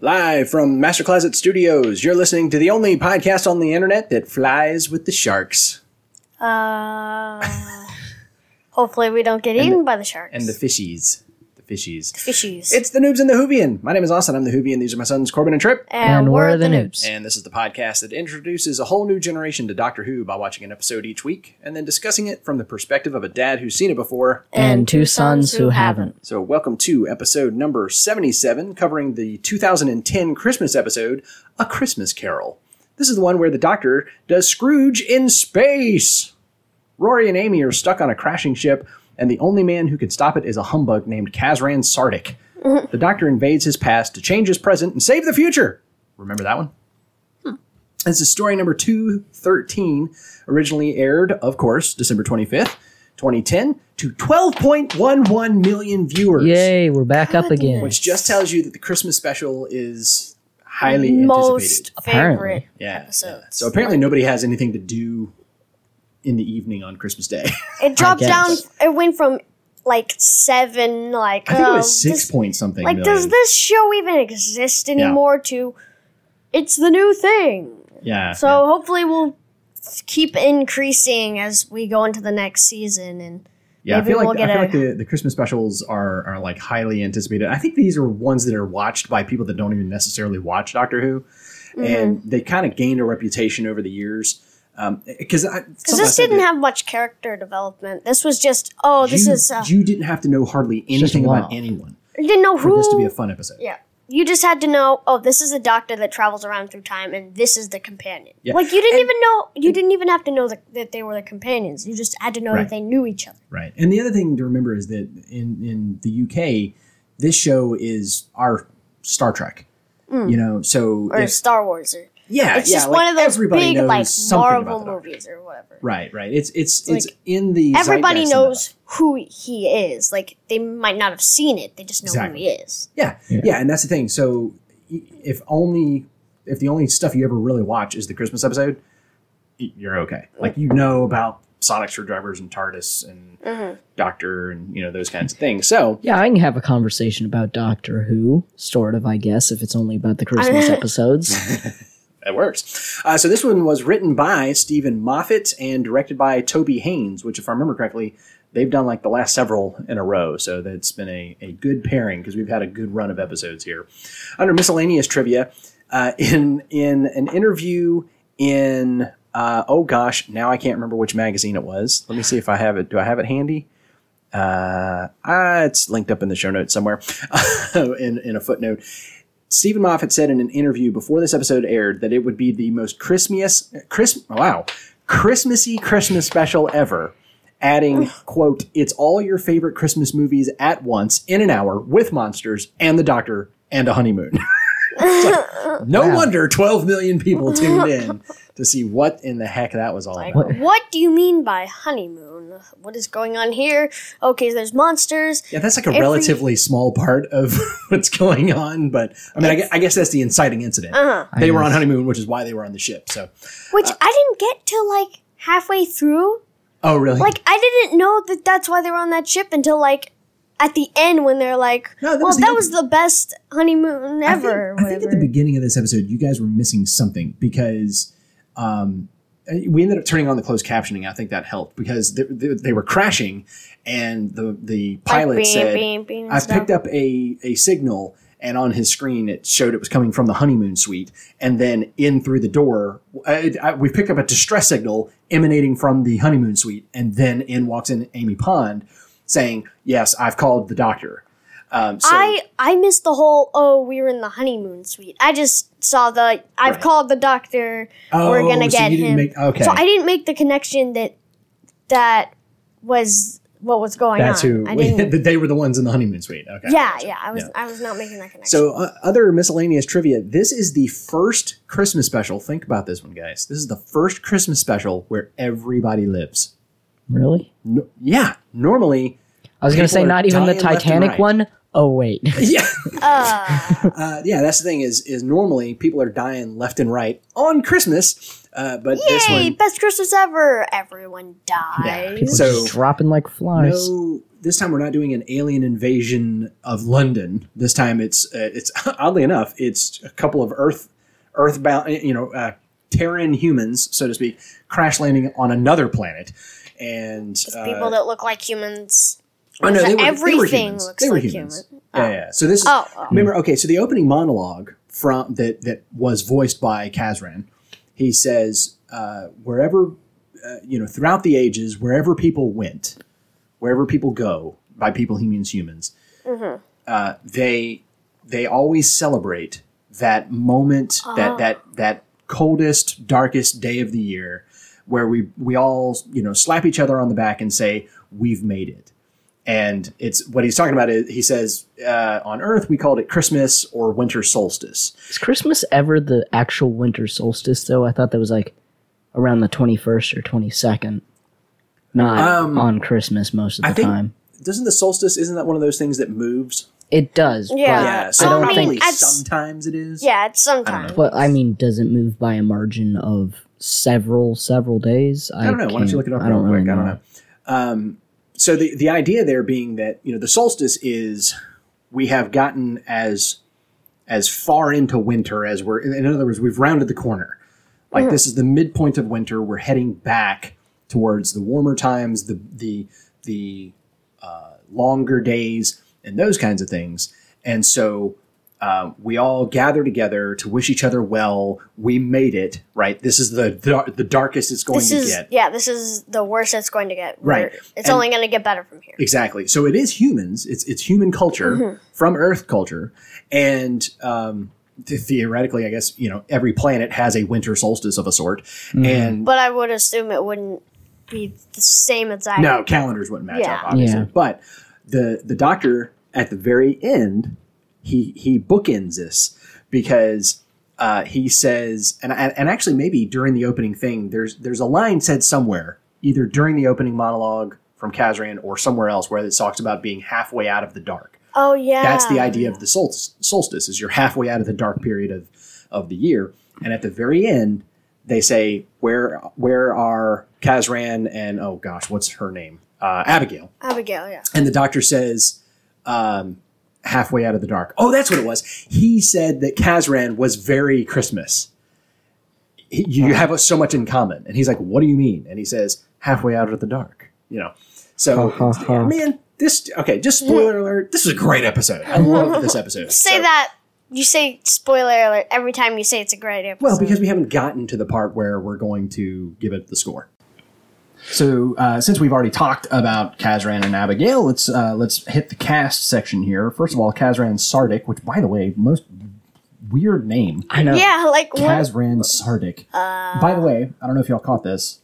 Live from Master Closet Studios, you're listening to the only podcast on the internet that flies with the sharks Uh, hopefully we don't get eaten by the sharks. and the fishies. The fishies. fishies. It's the Noobs and the Whovian. My name is Austin. I'm the Whovian. These are my sons, Corbin and Trip. and, we're the noobs. And this is the podcast that introduces a whole new generation to Doctor Who by watching an episode each week and then discussing it from the perspective of a dad who's seen it before. and two sons who haven't. So, welcome to episode number 77, covering the 2010 Christmas episode, A Christmas Carol. This is the one where the Doctor does Scrooge in space. Rory and Amy are stuck on a crashing ship, and the only man who can stop it is a humbug named Kazran Sardick. The Doctor invades his past to change his present and save the future. Remember that one? Hmm. This is story number 213, originally aired, of course, December 25th, 2010, to 12.11 million viewers. Yay, we're back up again. Which just tells you that the Christmas special is highly Most anticipated. Apparently. favorite Yeah. episodes. So apparently nobody has anything to do in the evening on Christmas Day. It dropped down. It went from like seven, like I think it was six this- point something. Like, million. does this show even exist anymore? To it's the new thing. Yeah. So hopefully we'll keep increasing as we go into the next season and. Yeah, I feel like we'll get I feel a- like the, the Christmas specials are are like highly anticipated. I think these are ones that are watched by people that don't even necessarily watch Doctor Who, Mm-hmm. and they kind of gained a reputation over the years. Because um, Because this didn't have much character development. This was just, oh, this you, is. Uh, you didn't have to know hardly anything about anyone you didn't know for who. this to be a fun episode. yeah. You just had to know, oh, this is a doctor that travels around through time, and this is the companion. Yeah. Like you didn't And- even know. You didn't even have to know that, that they were the companions. You just had to know Right. that they knew each other. Right. And the other thing to remember is that in in the UK, this show is our Star Trek. You know, so Mm. Or if- Star Wars, or yeah, it's yeah, just like one of those big like something Marvel about the Doctor. movies or whatever. Right, right. It's it's it's Like, in the Everybody zeitgeist enough. knows who he is. Like they might not have seen it, they just know Exactly. who he is. Yeah, yeah, and that's the thing. So if only if the only stuff you ever really watch is the Christmas episode, you're okay. Like you know about sonic screwdrivers and TARDIS and Mm-hmm. Doctor and you know those kinds of things. So Yeah, I can have a conversation about Doctor Who, sort of, I guess, if it's only about the Christmas episodes. that works. Uh, so this one was written by Steven Moffat and directed by Toby Haynes, which, if I remember correctly, they've done like the last several in a row. So that's been a, a good pairing because we've had a good run of episodes here. Under miscellaneous trivia, uh, in in an interview in uh, oh gosh, now I can't remember which magazine it was. Let me see if I have it. Do I have it handy? Uh, ah, it's linked up in the show notes somewhere in, in a footnote. Steven Moffat said in an interview before this episode aired that it would be the most Christmas, Chris, wow, Christmassy Christmas special ever. Adding, quote, it's all your favorite Christmas movies at once in an hour with monsters and the doctor and a honeymoon. It's like, no Wow. wonder 12 million people tuned in to see what in the heck that was all Like, about. what do you mean by honeymoon? What is going on here? Okay, there's monsters. Yeah, that's like a Every- relatively small part of what's going on, but I mean, I, gue- I guess that's the inciting incident. Uh-huh. They were on honeymoon, which is why they were on the ship. So, Which I didn't get till like halfway through. oh, really? Like I didn't know that that's why they were on that ship until like at the end when they're like, No, that "Well, was that was the best honeymoon I think, ever." I think at the beginning of this episode, you guys were missing something because um, we ended up turning on the closed captioning. I think that helped because they, they, they were crashing, and the the pilot beam, said, beam, beam "I picked up a a signal." And on his screen, it showed it was coming from the honeymoon suite, and then in through the door, I, I, we picked up a distress signal emanating from the honeymoon suite, and then in walks in Amy Pond, saying, "Yes, I've called the doctor." Um, so, I I missed the whole oh we were in the honeymoon suite. I just saw the I've Right. called the doctor. oh, we're gonna so get him. Make, okay, So I didn't make the connection that that was what was going That's on. who I didn't. that they were the ones in the honeymoon suite. Okay. yeah, gotcha. yeah. I was Yeah. I was not making that connection. So uh, other miscellaneous trivia. This is the first Christmas special. Think about this one, guys. This is the first Christmas special where everybody lives. really? No, yeah. Normally, I was going to say, not even the dying left and Titanic right. one. Oh, wait. yeah, uh, uh, yeah. That's the thing is is normally people are dying left and right on Christmas, uh, but this yay! one Best Christmas ever. Everyone dies. People So- just dropping like flies. no this time we're not doing an alien invasion of London. This time it's uh, it's oddly enough it's a couple of Earth Earthbound you know uh, Terran humans so to speak crash landing on another planet and uh, People that look like humans. Oh, no, they were, they were Everything humans. looks They were like humans. human. Yeah, yeah. So this is Oh, oh. remember okay. So the opening monologue from that that was voiced by Kazran. He says uh, wherever uh, you know throughout the ages, wherever people went, wherever people go, by people he means humans. Mm-hmm. Uh, they they always celebrate that moment that Oh. that that coldest darkest day of the year where we we all you know slap each other on the back and say we've made it and it's what he's talking about is he says uh, on earth we called it christmas or winter solstice Is Christmas ever the actual winter solstice though? I thought that was like around the 21st or 22nd. Not Um, on Christmas most of the I think- time. doesn't the solstice isn't that one of those things that moves It does. Yeah. yeah so I don't probably think- I'd- sometimes it is Yeah, it's sometimes. But, but I mean, does it move by a margin of several, several days? I don't know. Why don't you look it up I real don't quick? really I don't know. Um, so the the idea there being that you know the solstice is we have gotten as as far into winter as we're in other words we've rounded the corner. Like this is the midpoint of winter. We're heading back towards the warmer times, the the the uh, longer days, and those kinds of things. And so uh, we all gather together to wish each other well. We made it, right? This is the the, the darkest it's going this to is get. yeah, this is the worst it's going to get. Right. We're- It's And- only going to get better from here. Exactly. So it is humans. It's it's human culture from Earth culture, and um, th- theoretically, I guess you know every planet has a winter solstice of a sort. And But I would assume it wouldn't be the same exact. no calendars wouldn't match Yeah. up, obviously. Yeah. But the the doctor at the very end, he he bookends this because. Uh, he says, and, and and actually maybe during the opening thing, there's there's a line said somewhere, either during the opening monologue from Kazran or somewhere else, where it talks about being halfway out of the dark. Oh yeah. That's the idea of the solstice. Solstice is you're halfway out of the dark period of of the year, and at the very end, they say where where are Kazran and oh gosh, what's her name? Uh, Abigail. Abigail. Yeah. And the doctor says, um, halfway out of the dark. Oh, that's what it was. He said that Kazran was very Christmas. He- You have so much in common. And he's like, what do you mean? And he says, halfway out of the dark. You know, so Ha, ha, ha. man, this okay. Just spoiler alert. This is a great episode. I love this episode. Say So- that. You say spoiler alert every time you say it's a great episode. Well, because we haven't gotten to the part where we're going to give it the score. So, uh, since we've already talked about Kazran and Abigail, let's uh, let's hit the cast section here. First of all, Kazran Sardick, which, by the way, most weird name. I know. yeah, like what? Kazran Sardick. by the way, I don't know if y'all caught this.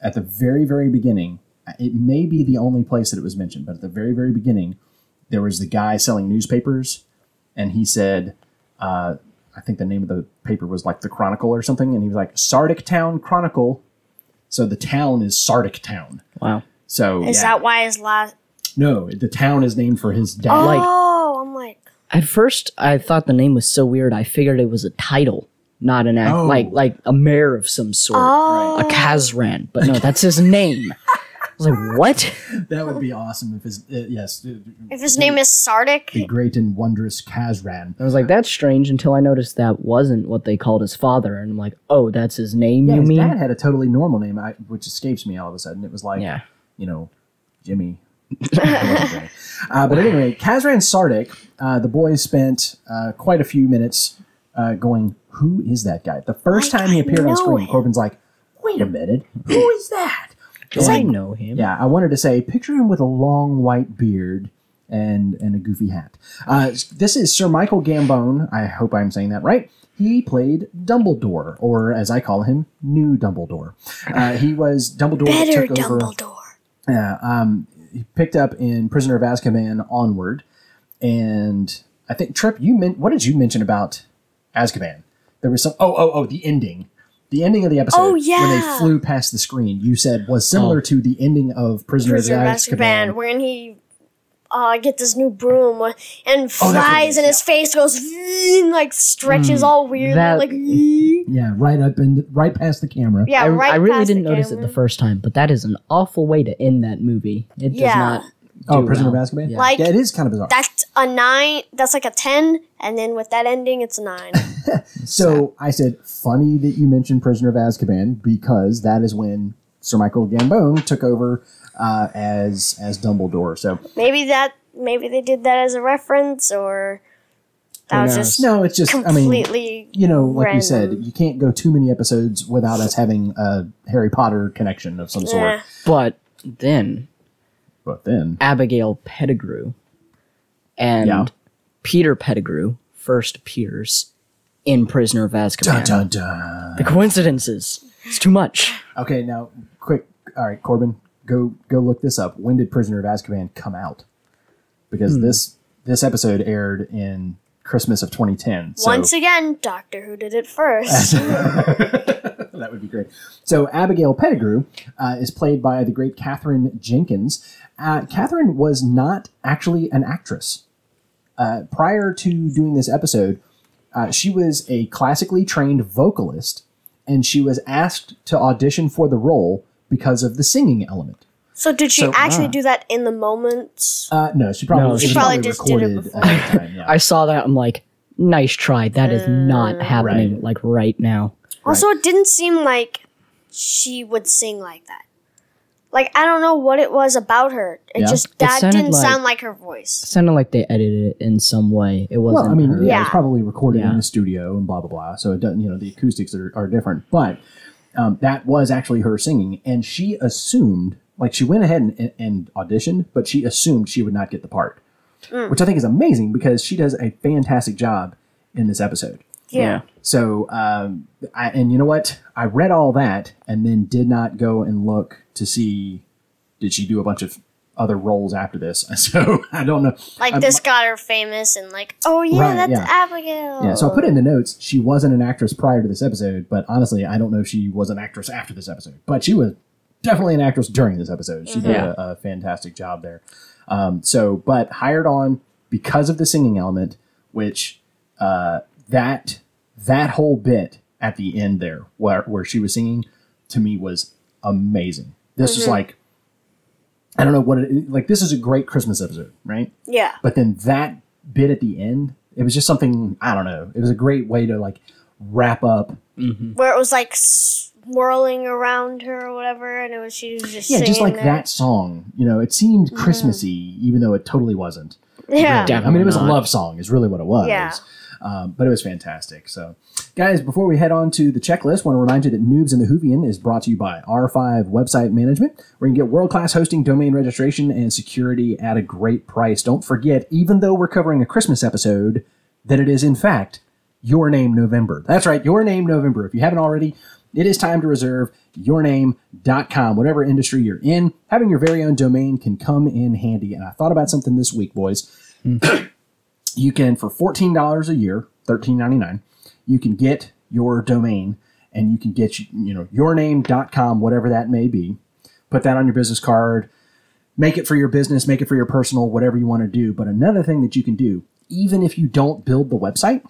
At the very, very beginning, it may be the only place that it was mentioned, but at the very, very beginning, there was the guy selling newspapers, and he said, uh, I think the name of the paper was like the Chronicle or something, and he was like Sardick Town Chronicle. So the town is Sardick Town. Wow. So Is yeah. that why his last? no? The town is named for his dad. Oh, like- oh, I'm like. At first, I thought the name was so weird. I figured it was a title, not an act, Oh. like like a mayor of some sort, Oh. a Kazran. But no, that's his name. I was like, what? that would be awesome if his uh, yes, uh, If his name is the great and wondrous Kazran. I was like, that's strange until I noticed that wasn't what they called his father, and I'm like, oh, that's his name. Yeah, you his mean? dad had a totally normal name, I, which escapes me all of a sudden. It was like, Yeah. you know, Jimmy. uh, but anyway, Kazran Sardick, uh, the boys spent uh, quite a few minutes uh, going, "Who is that guy?" The first Like, time he appeared on screen, him. Corbin's like, "Wait a minute, who is that?" Because I know him. Yeah, I wanted to say, picture him with a long white beard and and a goofy hat. Uh, this is Sir Michael Gambone. I hope I'm saying that right. He played Dumbledore, or as I call him, New Dumbledore. Uh, he was Dumbledore better took over. Dumbledore. Yeah, um, he picked up in Prisoner of Azkaban onward, and I think Trip, you meant what did you mention about Azkaban? There was some. Oh, oh, oh, the ending. The ending of the episode Oh, when they flew past the screen. You said was similar Oh. to the ending of Prisoner, Prisoner of of Azkaban, Azkaban. when he uh, get this new broom uh, and Oh, flies, what it is, and his face goes and like stretches all weird, that- like Yeah, right up and right past the camera. yeah, I, right. I really past didn't the notice it the first time, but that is an awful way to end that movie. It does Yeah. not Oh, Prisoner well. of Azkaban. Yeah. Like- yeah, it is kind of bizarre. That's a nine. That's like a ten, and then with that ending, it's a nine. So I said, funny that you mentioned Prisoner of Azkaban because that is when Sir Michael Gambon took over uh, as as Dumbledore. So maybe that. Maybe they did that as a reference, or that was just no, it's just I mean, completely. you know, like you said, you can't go too many episodes without us having a Harry Potter connection of some sort. But then But then, Abigail Pettigrew and Yeah. Peter Pettigrew first appears in Prisoner of Azkaban. dun dun dun. The coincidences. It's too much. Okay, now quick. All right, Corbin, go go look this up. When did Prisoner of Azkaban come out? Because hmm. this this episode aired in Christmas of 2010. So Once again, Doctor Who did it first. that would be great. So Abigail Pettigrew uh, is played by the great Katherine Jenkins. Uh, Catherine was not actually an actress. Uh, prior to doing this episode, uh, she was a classically trained vocalist, and she was asked to audition for the role because of the singing element. So did she So- actually ah. do that in the moment? Uh, no, she probably, No, it she was probably just did it before. time, yeah. I saw that. I'm like, nice try. That is not happening Right. like right now. Also, it didn't seem like she would sing like that. Like I don't know what it was about her. It Yeah. just that sounded didn't like- sound like her voice. sounded like they edited it in some way. It wasn't. Well, I mean, her. yeah, Yeah. it's probably recorded Yeah. in the studio and blah blah blah. So it doesn't, you know, the acoustics are, are different. But um, that was actually her singing, and she assumed, like, she went ahead and, and, and auditioned, but she assumed she would not get the part, which I think is amazing because she does a fantastic job in this episode. Yeah. So, um, I, and you know what? I read all that and then did not go and look to see did she do a bunch of other roles after this. So I don't know. Like Um, this got her famous and like, oh yeah, Right, that's yeah. Abigail. Yeah, so I put in the notes she wasn't an actress prior to this episode, but honestly, I don't know if she was an actress after this episode. But she was definitely an actress during this episode. She did a, a fantastic job there. Um, so, but hired on because of the singing element, which uh, that that whole bit at the end there, where where she was singing, to me was amazing. This is like. I don't know what it like. This is a great Christmas episode, right? Yeah. But then that bit at the end, it was just something I don't know. It was a great way to like wrap up. Where it was like swirling around her or whatever, and it was she was just Yeah, just like there. that song. You know, it seemed Christmassy, even though it totally wasn't. Yeah. Really. I mean, it was a love song, is really what it was. Yeah. Um, but it was fantastic. So, guys, before we head on to the checklist, want to remind you that Noobs in the Whovian is brought to you by R5 Website Management, where you can get world class hosting, domain registration, and security at a great price. Don't forget, even though we're covering a Christmas episode, that it is, in fact, Your Name November. That's right, Your Name November. If you haven't already, it is time to reserve yourname.com. Whatever industry you're in, having your very own domain can come in handy. And I thought about something this week, boys. You can for $14 a year $13.99 you can get your domain and you can get you know yourname.com whatever that may be. Put that on your business card. Make it for your business. Make it for your personal whatever you want to do. But another thing that you can do even if you don't build the website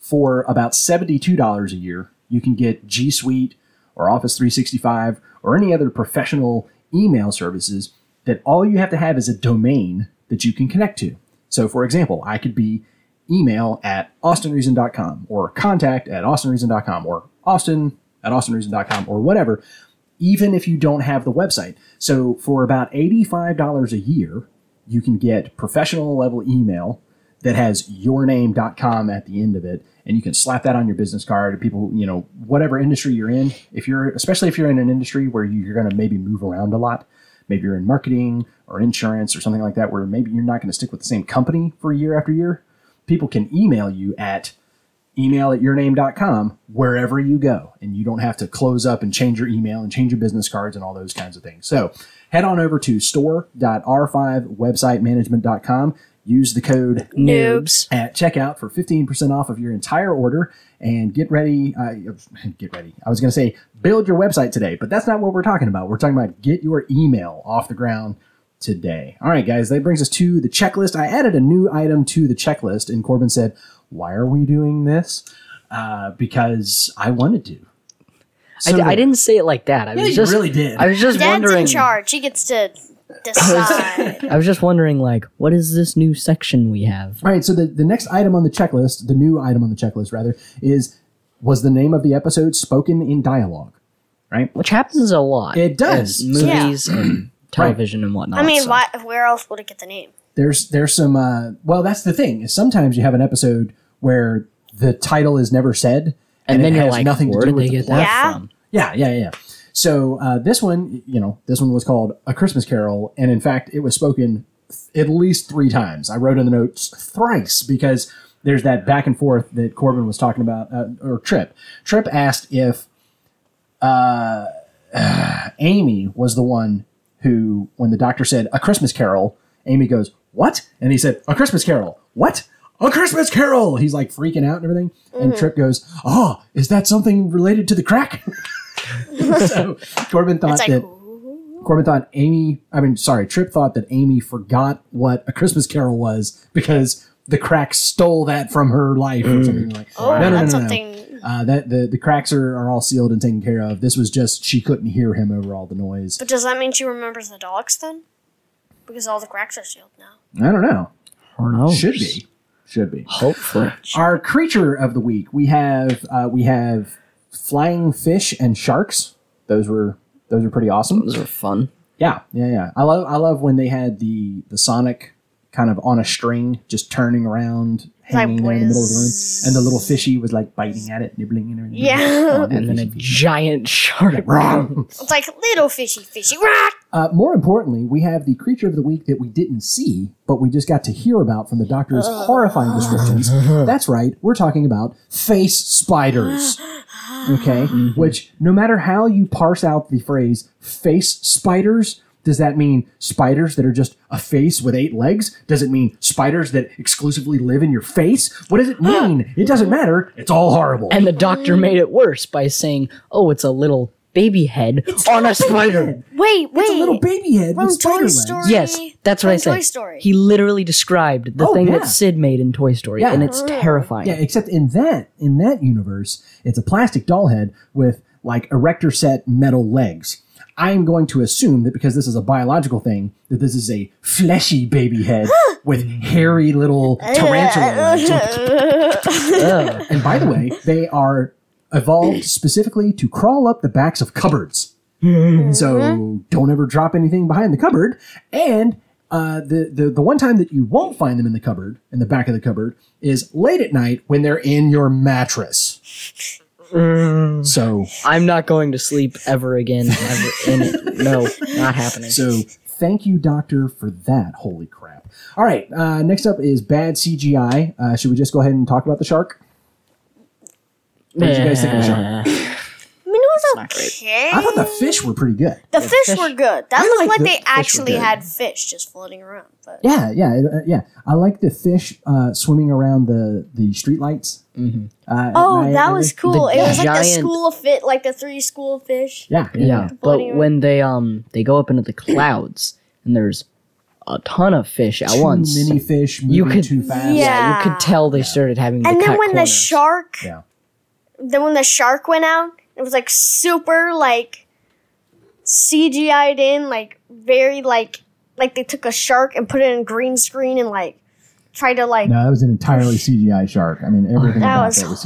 for about $72 a year you can get g suite or office 365 or any other professional email services that all you have to have is a domain that you can connect to so, for example, I could be email at austinreason.com or contact at austinreason.com or austin at austinreason.com or whatever, even if you don't have the website. So, for about $85 a year, you can get professional level email that has yourname.com at the end of it and you can slap that on your business card people you know whatever industry you're in. If you're especially if you're in an industry where you're going to maybe move around a lot maybe you're in marketing or insurance or something like that where maybe you're not going to stick with the same company for year after year people can email you at email at yourname.com wherever you go and you don't have to close up and change your email and change your business cards and all those kinds of things. So head on over to store.r5websitemanagement.com use the code Noobs. at checkout for 15% off of your entire order and get ready uh, get ready i was going to say build your website today but that's not what we're talking about we're talking about get your email off the ground today all right guys that brings us to the checklist i added a new item to the checklist and corbin said why are we doing this uh, because i wanted to I, So- I didn't say it like that. I Yeah, was you just really did. I was just Dad's wondering. in charge. He gets to Decide. I was just wondering, like, what is this new section we have? All right, so the, the next item on the checklist, the new item on the checklist rather, is was the name of the episode spoken in dialogue? Right? Which happens a lot. It does. in movies and television and whatnot. I mean, so- why, where else would it get the name? There's there's some uh, well that's the thing is sometimes you have an episode where the title is never said And, it then you're has like, nothing where to do did with they the get plot. that Yeah. from? Yeah, yeah, yeah. So uh, this one, you know, this one was called A Christmas Carol, and in fact, it was spoken th- at least three times. I wrote in the notes thrice because there's that back and forth that Corbin was talking about, uh, or Trip. Trip asked if uh, Amy was the one who, when the doctor said A Christmas Carol, Amy goes, What? And he said, A Christmas Carol. What? A Christmas Carol. He's like freaking out and everything. And Trip goes, Oh, is that something related to the crack? so Corbin thought It's like, that ooh. Corbin thought Amy, I mean, sorry, Trip thought that Amy forgot what a Christmas Carol was because the crack stole that from her life or something like. oh, no, no, no, that's no, no. something. Uh, that the the cracks are, are all sealed and taken care of. This was just she couldn't hear him over all the noise. But does that mean she remembers the dogs then? Because all the cracks are sealed now. I don't know. Who knows? Should be, should be. Hopefully. Our creature of the week we have uh, we have flying fish and sharks. Those were those were pretty awesome. Those are fun. Yeah, yeah, yeah. I love I love when they had the the Sonic kind of on a string, just turning around, hanging there in the middle of the room, and the little fishy was like biting at it, nibbling and everything. Yeah. Oh, And then a fishy, fishy. giant shark. Wrong. It's like little fishy fishy. Rah! Uh, more importantly, we have the creature of the week that we didn't see, but we just got to hear about from the doctor's horrifying descriptions. That's right, we're talking about face spiders. Okay? Mm-hmm. Which, no matter how you parse out the phrase face spiders, does that mean spiders that are just a face with eight legs? Does it mean spiders that exclusively live in your face? What does it mean? It doesn't matter. It's all horrible. And the doctor made it worse by saying, "Oh, it's a little baby head on a spider." Wait, wait. it's a little baby head From with spider Toy legs. Story. Yes, that's what From I said. Toy Story. He literally described the Oh, thing yeah. that Sid made in Toy Story, Yeah. and it's terrifying. Yeah, except in that in that universe, it's a plastic doll head with like erector set metal legs. I'm going to assume that because this is a biological thing, that this is a fleshy baby head with hairy little tarantula legs. And by the way, they are evolved specifically to crawl up the backs of cupboards. So don't ever drop anything behind the cupboard. And uh, the, the the one time that you won't find them in the cupboard, in the back of the cupboard, is late at night when they're in your mattress. So I'm not going to sleep ever again. Ever in it. No, not happening. so thank you, doctor, for that. Holy crap! All right, uh, next up is bad CGI. Uh, should we just go ahead and talk about the shark? What did you guys think of the shark? I mean, it was not great. okay. I thought the fish were pretty good. The fish, fish- were good. That I looked like like the they fish were actually good. had fish just floating around. But Yeah, yeah, uh, yeah. I like the fish uh, swimming around the the street lights. Mm-hmm. Uh, at oh, night that and was everything. cool. The it was like the giant- school of fit, like the three school of fish. Yeah, yeah. yeah, but floating around. when they um they go up into the clouds and there's a ton of fish at Too once. many fish moving You could- too fast. Yeah. you could tell they started having to And then cut when the corners. shark, Yeah. Then when the shark went out, it was like super like CGI'd in, like very like like they took a shark and put it in green screen and like tried to like No, that was an entirely CGI shark. I mean, everything that about was that was.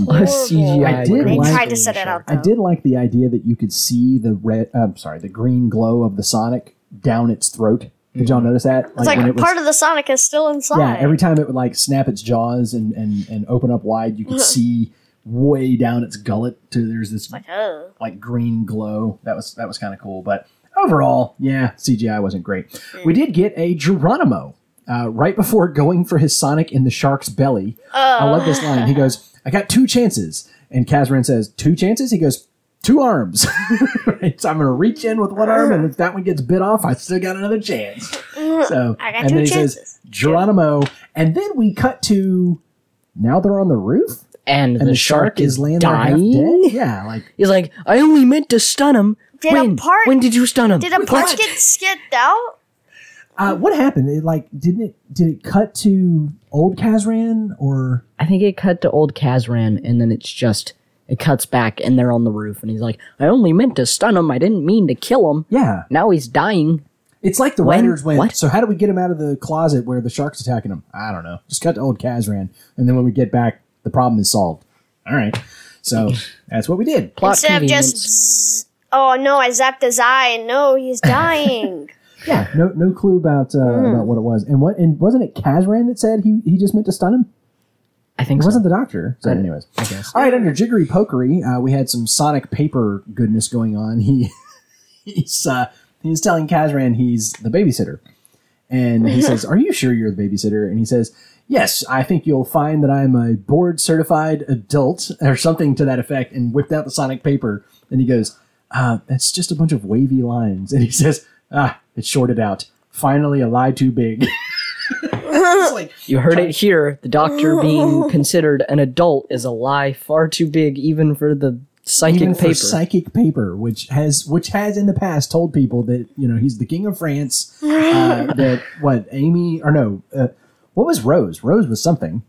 CGI. CGI I did they like- tried to set it out. I did like the idea that you could see the red. Uh, sorry, the green glow of the Sonic down its throat. Did y'all notice that? It's like when it was- part of the Sonic is still inside. Yeah, every time it would like snap its jaws and and, and open up wide, you could see way down its gullet. To there's this like oh. like green glow. That was that was kind of cool. But overall, yeah, CGI wasn't great. We did get a Geronimo uh, right before going for his Sonic in the shark's belly. I love this line. He goes, "I got two chances," and Kazran says, two chances." He goes. Two arms. Right? So I'm going to reach in with one arm, and if that one gets bit off, I still got another chance. So, I got and then he chances. says Geronimo, and then we cut to now they're on the roof, and, and the, shark, is laying there half dying. dead. Yeah, like He's like, I only meant to stun him. Did a when? part- when did you stun him? Did a What? part get skipped out? Uh, what happened? It, like, didn't it? Did it cut to old Kazran or? I think it cut to old Kazran, and then it's just it cuts back, and they're on the roof, and he's like, I only meant to stun him. I didn't mean to kill him. Yeah, Now he's dying. It's like the When? writers went. What? So how do we get him out of the closet where the shark's attacking him? I don't know. Just cut to old Kazran, and then when we get back, the problem is solved. All right. So that's what we did. Plot Instead of just, oh no, I zapped his eye, and no, he's dying. Yeah. No, no clue about uh, Hmm. about what it was, and what and wasn't it Kazran that said he he just meant to stun him? I think It so. wasn't the doctor. So, anyways, I guess. all right. Under jiggery pokery, uh, we had some Sonic paper goodness going on. He he's uh, he's telling Kazran he's the babysitter, and he says, "Are you sure you're the babysitter?" And he says. Yes, I think you'll find that I'm a board certified adult or something to that effect, and whipped out the Sonic paper. And he goes, uh, That's just a bunch of wavy lines. And he says, Ah, it's shorted out. Finally, a lie too big. Like, You heard it here. The doctor being considered an adult is a lie far too big, even for the psychic even paper. for psychic paper, which has which has in the past told people that you know he's the king of France. Uh, that what Amy or no, uh, what was Rose? Rose was something.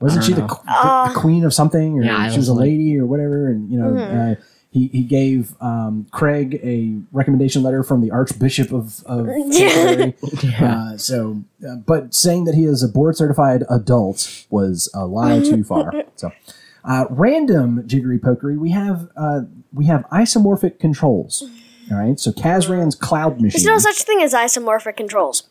Wasn't she the, qu- the, the queen of something, or Yeah, she was was a like- lady, or whatever? And you know, uh, he he gave um, Craig a recommendation letter from the Archbishop of of Canterbury. Uh, so, uh, but saying that he is a board certified adult was a lie too far. So, uh, random jiggery pokery. We have uh, we have isomorphic controls. All right. So Kazran's cloud machine. There's no such thing as isomorphic controls.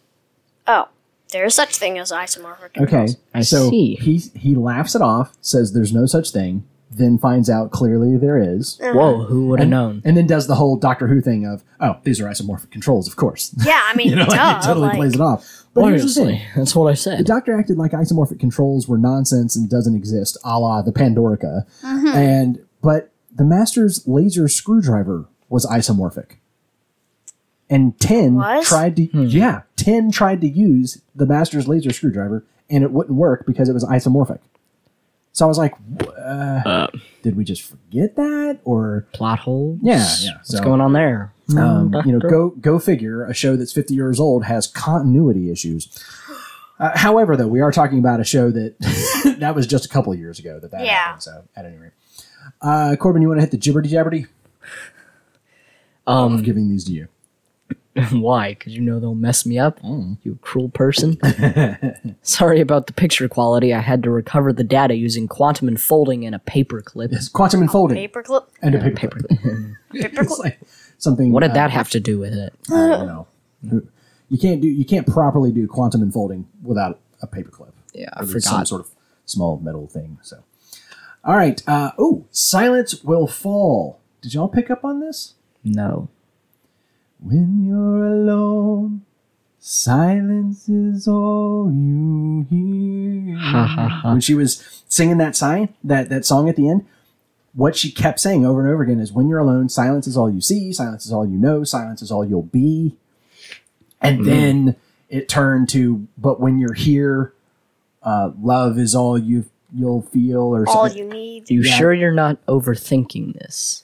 Oh, there is such thing as isomorphic controls. okay. I so see. he he laughs it off, says there's no such thing, then finds out clearly there is, Whoa, who would have known? and then does the whole Doctor Who thing of oh these are isomorphic controls, of course. Yeah, I mean, you know, duh. like, he totally like, plays it off. But here's the thing. Obviously, that's what I said. The said. doctor acted like isomorphic controls were nonsense and doesn't exist, a la the Pandorica. Mm-hmm. And but the master's laser screwdriver was isomorphic. And ten Was? tried to yeah, ten tried to use the master's laser screwdriver and it wouldn't work because it was isomorphic. So I was like, w- uh, did we just forget that or Plot hole. Yeah, yeah, What's so- going on there? um, you know, go go figure. A show that's fifty years old has continuity issues. Uh, however, though, we are talking about a show that that was just a couple of years ago that that Yeah. happened. So, at any rate, uh, Corbin, you want to hit the jibberty jabberty? I'm Um, giving these to you. Why? Because you know they'll mess me up. Mm. You cruel person. Sorry about the picture quality. I had to recover the data using quantum enfolding and a paper clip. It's quantum enfolding Paperclip. and a paper. Paper. It's like something. What did uh, that have to do with it? I don't know. You can't do. You can't properly do quantum enfolding without a paperclip. Yeah, I Or there's Some sort of small metal thing. So, all right. Uh, oh, silence will fall. Did y'all pick up on this? No. When you're alone, silence is all you hear. When she was singing that sign, that that song at the end, what she kept saying over and over again is, "When you're alone, silence is all you see. Silence is all you know. Silence is all you'll be." And then it turned to, "But when you're here, uh, love is all you you'll feel." Or All something. you need. You Yeah. sure you're not overthinking this?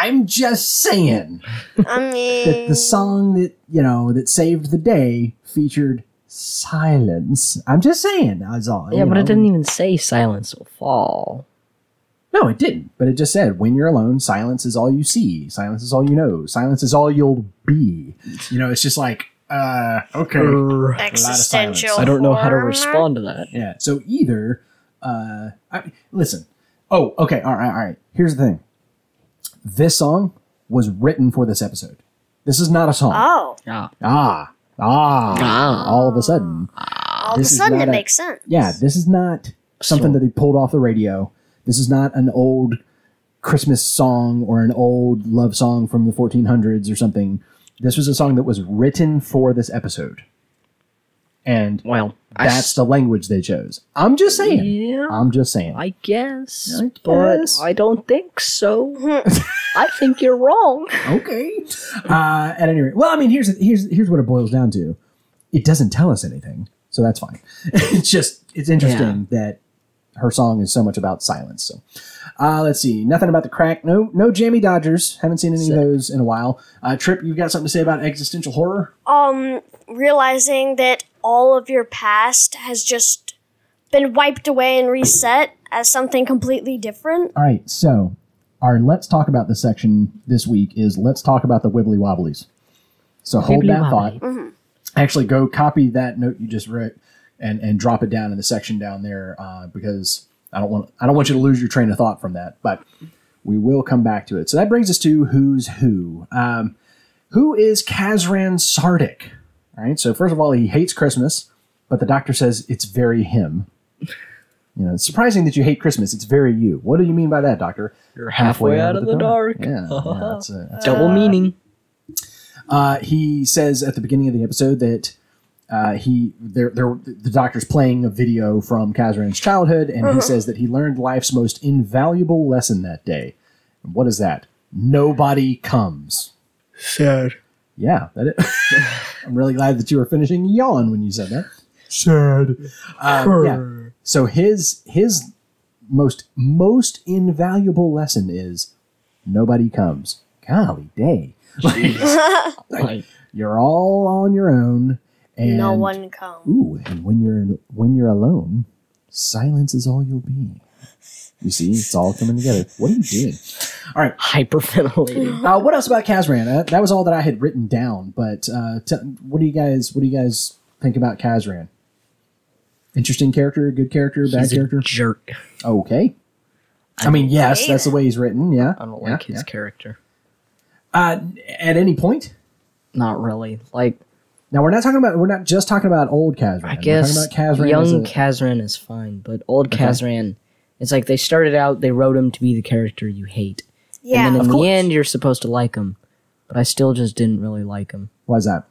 I'm just saying. I that the song that you know that saved the day featured silence. I'm just saying. That's all. Yeah, but know. it didn't even say silence will fall. No, it didn't. But it just said, "When you're alone, silence is all you see. Silence is all you know. Silence is all you'll be." You know, it's just like, uh, okay, existential. I don't know how to respond to that. yeah. So either, uh, I, listen. Oh, okay. All right. All right. Here's the thing. This song was written for this episode. This is not a song. Oh, Ah. ah, ah. Ah. All of a sudden, all of a This is sudden not it a- makes sense. Yeah, this is not something So- that they pulled off the radio. This is not an old Christmas song or an old love song from the 1400s or something. This was a song that was written for this episode. And Well, that's s- the language they chose. I'm just saying. Yeah. I'm just saying. I guess, I but. I don't think so. I think you're wrong. okay. Uh, at any rate, well, I mean, here's here's here's what it boils down to. It doesn't tell us anything, so that's fine. it's just it's interesting that her song is so much about silence. So, uh, let's see, nothing about the crack. No, no jammy Dodgers. Haven't seen any Sick. of those in a while. Uh, Trip, you've got something to say about existential horror? Um, realizing that all of your past has just been wiped away and reset as something completely different. All right, so our let's talk about this section this week is let's talk about the wibbly wobblies. So hold that thought. Wibbly-wobbly. Actually, go copy that note you just wrote and and drop it down in the section down there uh, because I don't want I don't want you to lose your train of thought from that. But we will come back to it. So that brings us to who's who. Um, who is Kazran Sardick? All right. So first of all, he hates Christmas, but the doctor says it's very him. You know, it's surprising that you hate Christmas. It's very you. What do you mean by that, doctor? You're halfway, out of the dark. Yeah, yeah that's a, that's Double meaning. uh, he says at the beginning of the episode that uh, he they're, they're, the doctor's playing a video from Kazran's childhood, and he says that he learned life's most invaluable lesson that day. And what is that? Nobody comes. Sad. Yeah, that it. I'm really glad that you were finishing yawn when you said that. Sad. Um, yeah. So his his most most invaluable lesson is nobody comes. Golly day. Like, You're all on your own. And no one comes. Ooh, and when you're when you're alone, silence is all you'll be. You see, it's all coming together. What are you doing? All right. hyperventilating. Uh, what else about Kazran? Uh, that was all that I had written down. But uh, t- what do you guys what do you guys think about Kazran? Interesting character, good character, bad He's a character. jerk. Okay. I mean, yes, that's the way he's written. Yeah. I don't yeah, like his yeah. character. Uh, at any point. Not really. Like Now we're not talking about. We're not just talking about old Kazran. I We're guess talking about Kazran young as a- Kazran is fine, but old Kazran, it's like they started out, they wrote him to be the character you hate, Yeah, and then in Of the course. end, you're supposed to like him. But I still just didn't really like him. Why is that?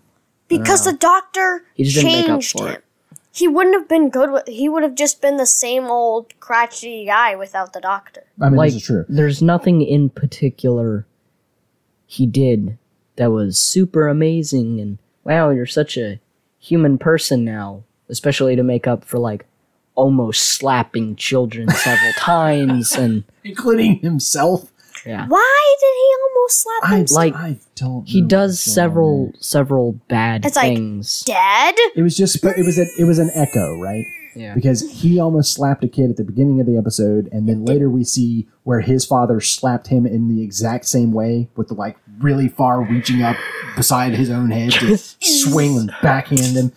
because the doctor He just didn't make up changed for him. it. He wouldn't have been good. With, he would have just been the same old crotchety guy without the doctor. I mean, like this is true. there's nothing in particular he did that was super amazing and wow you're such a human person now especially to make up for like almost slapping children several times and including himself. yeah Why did he almost slap I himself? Like, I don't. he does what's on several several bad It's like- things Dead? It was just. It was. A, it was an echo, right? yeah Because he almost slapped a kid at the beginning of the episode, and then later we see where his father slapped him in the exact same way, with the like really far reaching up beside his own head to swing and backhand him.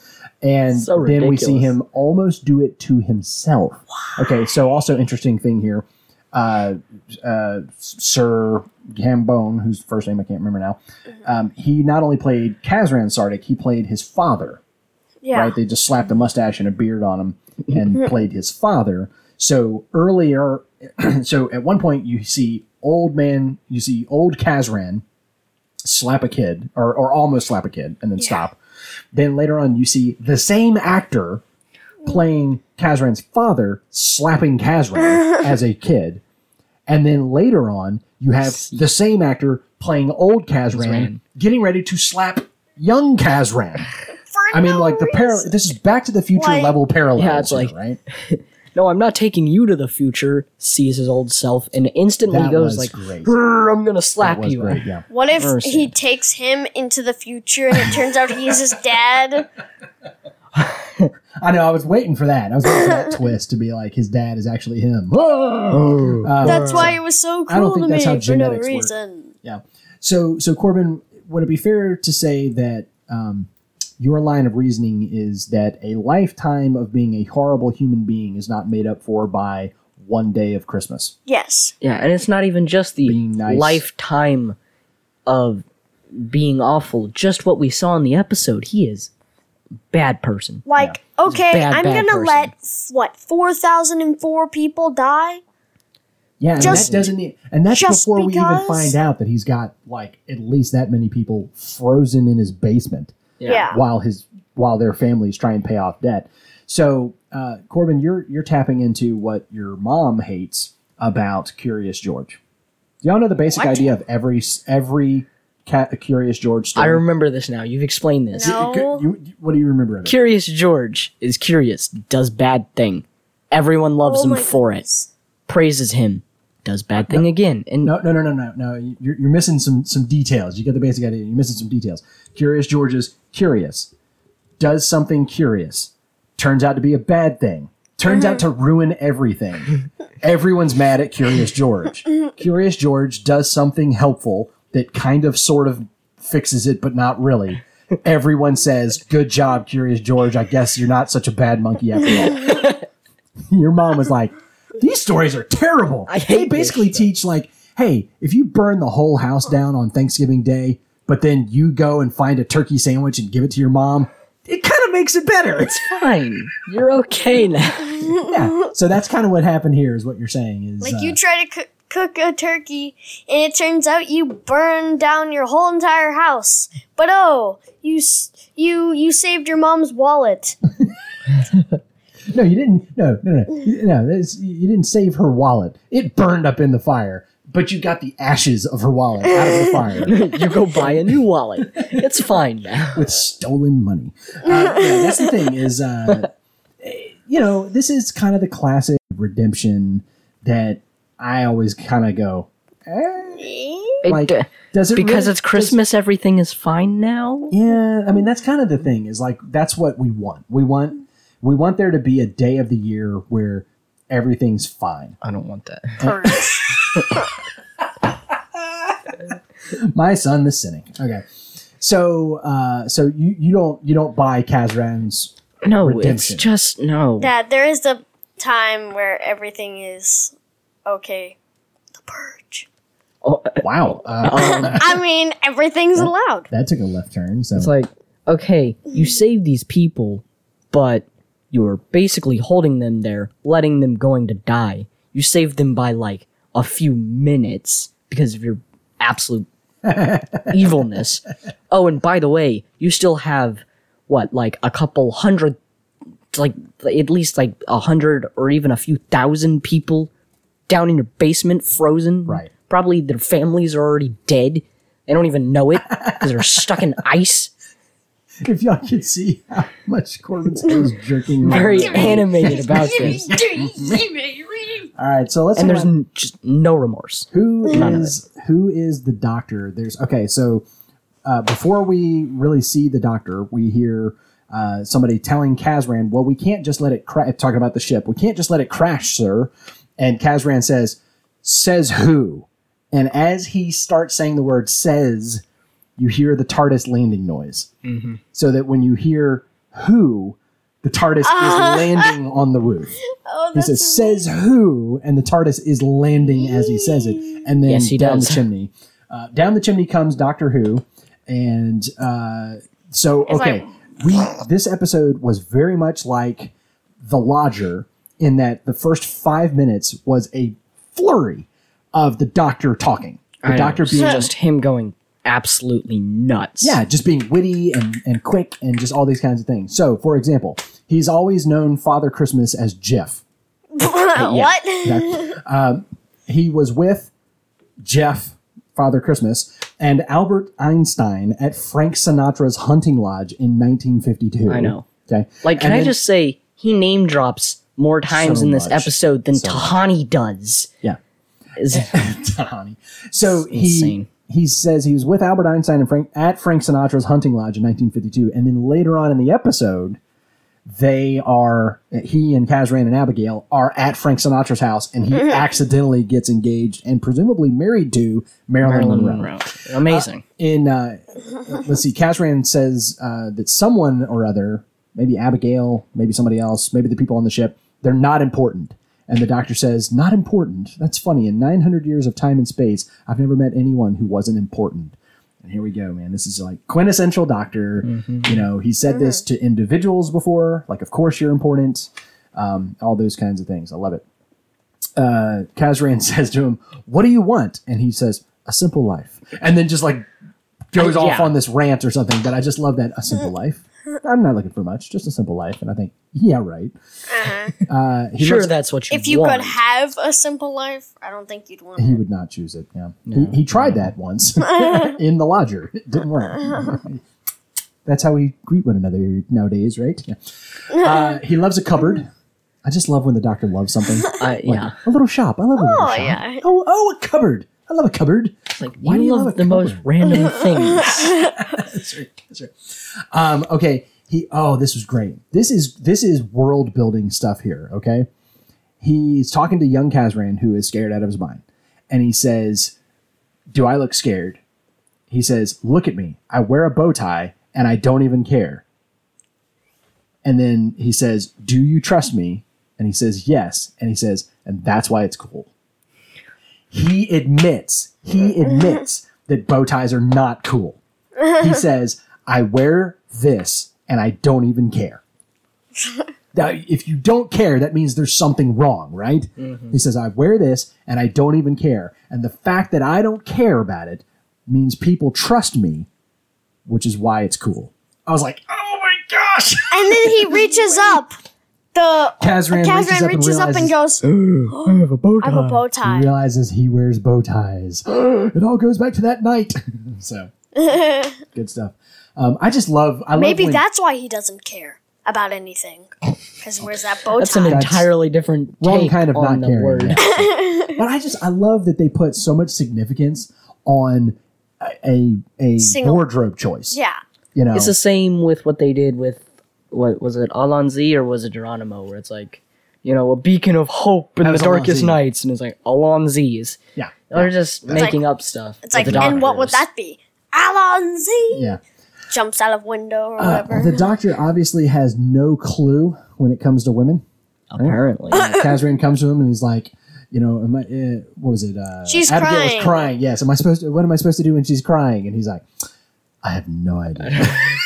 And So then we see him almost do it to himself. Okay, so also interesting thing here. Uh, uh, Sir Gambone, whose first name I can't remember now, um, he not only played Kazran Sardick, he played his father Yeah. right? They just slapped a mustache and a beard on him and played his father. So earlier, so at one point you see old man, you see old Kazran slap a kid or, or almost slap a kid and then stop. Then later on you see the same actor playing Kazran's father slapping Kazran as a kid. And then later on you have the same actor playing old Kazran getting ready to slap young Kazran. I mean, no like the parallel. This is Back to the Future Like- level parallels. Yeah, it's here, like- right. no i'm not taking you to the future sees his old self and instantly That goes was like great. "Grr, i'm gonna slap was you great. Yeah. What if Mercy. he takes him into the future and it turns out he's his dad? I know. I was waiting for that. I was waiting for that twist to be like his dad is actually him. Uh, That's why it was so I don't cool think to that's me how for no genetics work. reason. Yeah. So, so Corbin, would it be fair to say that um, your line of reasoning is that a lifetime of being a horrible human being is not made up for by one day of Christmas? Yes. Yeah, and it's not even just the nice. lifetime of being awful. Just what we saw in the episode. He is bad person. Like, okay, bad, I'm bad gonna person. let f- what four thousand and four people die. Yeah, and Just- that doesn't. And that's just before we even find out that he's got like at least that many people frozen in his basement. Yeah. while his while their families try and pay off debt. So, uh, Corbin, you're you're tapping into what your mom hates about Curious George. Do y'all know the basic What? idea of every every cat, Curious George story? I remember this now. You've explained this. No. You- you- what do you remember of it? Curious George is curious, does bad thing. Everyone loves Oh him for goodness. it. Praises him, does bad thing again. And No, no, no, no, no, no. You're, you're missing some some details. You get the basic idea. You're missing some details. Curious George is curious, does something curious, turns out to be a bad thing, turns out to ruin everything. Everyone's mad at Curious George. Curious George does something helpful that kind of sort of fixes it, but not really. Everyone says, "Good job, Curious George. I guess you're not such a bad monkey after all." Your mom was like, "These stories are terrible." I they basically this teach like, "Hey, if you burn the whole house down on Thanksgiving Day, but then you go and find a turkey sandwich and give it to your mom, it kind of makes it better." It's Fine. You're okay now. yeah. So that's kind of what happened here. Is what you're saying is Like uh, you try to cook, cook a turkey, and it turns out you burn down your whole entire house. But oh, you you you saved your mom's wallet. No, you didn't. No, no, no, no. that's- You didn't save her wallet. It burned up in the fire, but you got the ashes of her wallet out of the fire you go buy a new wallet. It's fine now. with stolen money. Uh, yeah, that's the thing. Is uh, you know, this is kind of the classic redemption that I always kind of go. Eh, It, Like, does it because really- it's Christmas, everything is fine now. Yeah, I mean that's kind of the thing. Is like that's what we want. We want we want there to be a day of the year where everything's fine. I don't want that. My son, the cynic. Okay, so uh, so you you don't you don't buy Kazran's No, Redemption. it's just no. Dad, there is the time where everything is okay. The purge. Oh, wow. Uh, I mean, everything's allowed. that took a left turn. So It's like, okay, you saved these people, but you're basically holding them there, letting them going to die. You saved them by like a few minutes because of your absolute evilness. Oh, and by the way, you still have what, like a couple hundred, like at least like a hundred or even a few thousand people down in your basement, frozen. Right. Probably their families are already dead. They don't even know it because they're stuck in ice. if y'all could see how much Corbin's head is jerking. around. Very animated about this, All right, so let's and there's n- just no remorse. Who None is who is the doctor. There's okay, so uh, before we really see the doctor, we hear uh, somebody telling Kazran, "Well, we can't just let it crash." Talking about the ship, we can't just let it crash, sir. And Kazran says, "Says who?" And as he starts saying the word "says," you hear the TARDIS landing noise. So that when you hear "who," the TARDIS is landing on the roof. Oh, He that's says, "Says who?" and the TARDIS is landing as he says it, and then Yes, he down does. the chimney. Uh, down the chimney comes Doctor Who, and uh, so okay, we this episode was very much like The Lodger in that the first five minutes was a flurry of the Doctor talking, the I Doctor it's being just him going absolutely nuts. yeah, just being witty and, and quick and just all these kinds of things. So, for example, he's always known Father Christmas as Jeff. what? Um, he was with Jeff, Father Christmas, and Albert Einstein at Frank Sinatra's hunting lodge in 1952. I know. Okay. Like, can And I then- just say he name drops more times So in this much. episode than So much. Tahani does. Yeah. Is Tahani. So he insane. He says he was with Albert Einstein and Frank at Frank Sinatra's hunting lodge in 1952, and then later on in the episode, they are he and Kazran and Abigail are at Frank Sinatra's house, and he accidentally gets engaged and presumably married to Marilyn, Marilyn Monroe. Monroe. Amazing. in uh, let's see, Kazran says uh, that someone or other, maybe Abigail, maybe somebody else, maybe the people on the ship, they're not important. And the doctor says, "Not important. That's funny. In 900 years of time and space, I've never met anyone who wasn't important." And here we go, man. This is like quintessential doctor. You know, he said this to individuals before, like, "Of course you're important." Um, all those kinds of things. I love it. Uh, Kazran says to him, "What do you want?" And he says, "A simple life." And then just like goes Uh, off yeah. on this rant or something. But I just love that a simple life. I'm not looking for much, just a simple life. And I think, yeah, right. Uh, he Sure, loves- that's what you if you want. could have a simple life, I don't think you'd want he it. would not choose it. Yeah, he, he tried that once in the lodger. It didn't work. That's how we greet one another nowadays, right? Yeah. Uh, he loves a cupboard. I just love when the doctor loves something. I- yeah. A little shop. I love a little Oh, shop. yeah. Oh, oh, a cupboard. I love a cupboard. Like, Why do you you love love the most random things. That's right. That's right. Um, okay. He. Oh, this was great. This is this is world building stuff here. Okay. He's talking to young Kazran, who is scared out of his mind, and he says, "Do I look scared?" he says, "Look at me. I wear a bow tie and I don't even care." And then he says, "Do you trust me?" And he says, "Yes." And he says, "And that's why it's cool." He admits, he admits that bow ties are not cool. He says, "I wear this and I don't even care." Now, if you don't care, that means there's something wrong, right? Mm-hmm. He says, I wear this and I don't even care. And the fact that I don't care about it means people trust me, which is why it's cool. I was like, oh my gosh! And then he reaches up. The Kazran, Kazran reaches up and goes, oh, I have a bow tie. I have a bow tie. He realizes he wears bow ties. it all goes back to that night. so, good stuff. Um, I just love. I Maybe love when- that's why he doesn't care about anything. Because he wears that bow tie? That's an entirely different wrong take kind of on not the caring. word. but I just I love that they put so much significance on a a, a Single- wardrobe choice. yeah. You know, It's the same with what they did with what was it Allons-y or was it Geronimo where it's like you know a beacon of hope in That the darkest Allons-y. nights and it's like Allons-y's. yeah, They're just making like- up stuff. It's like, the and what would that be? Allons-y yeah. jumps out of window or Uh, whatever. the doctor obviously has no clue when it comes to women. Apparently, Kazran comes to him and he's like, you know, am I, uh, what was it? Uh, She's Abigail crying. was crying. Yes. Am I supposed to? What am I supposed to do when she's crying? And he's like, I have no idea.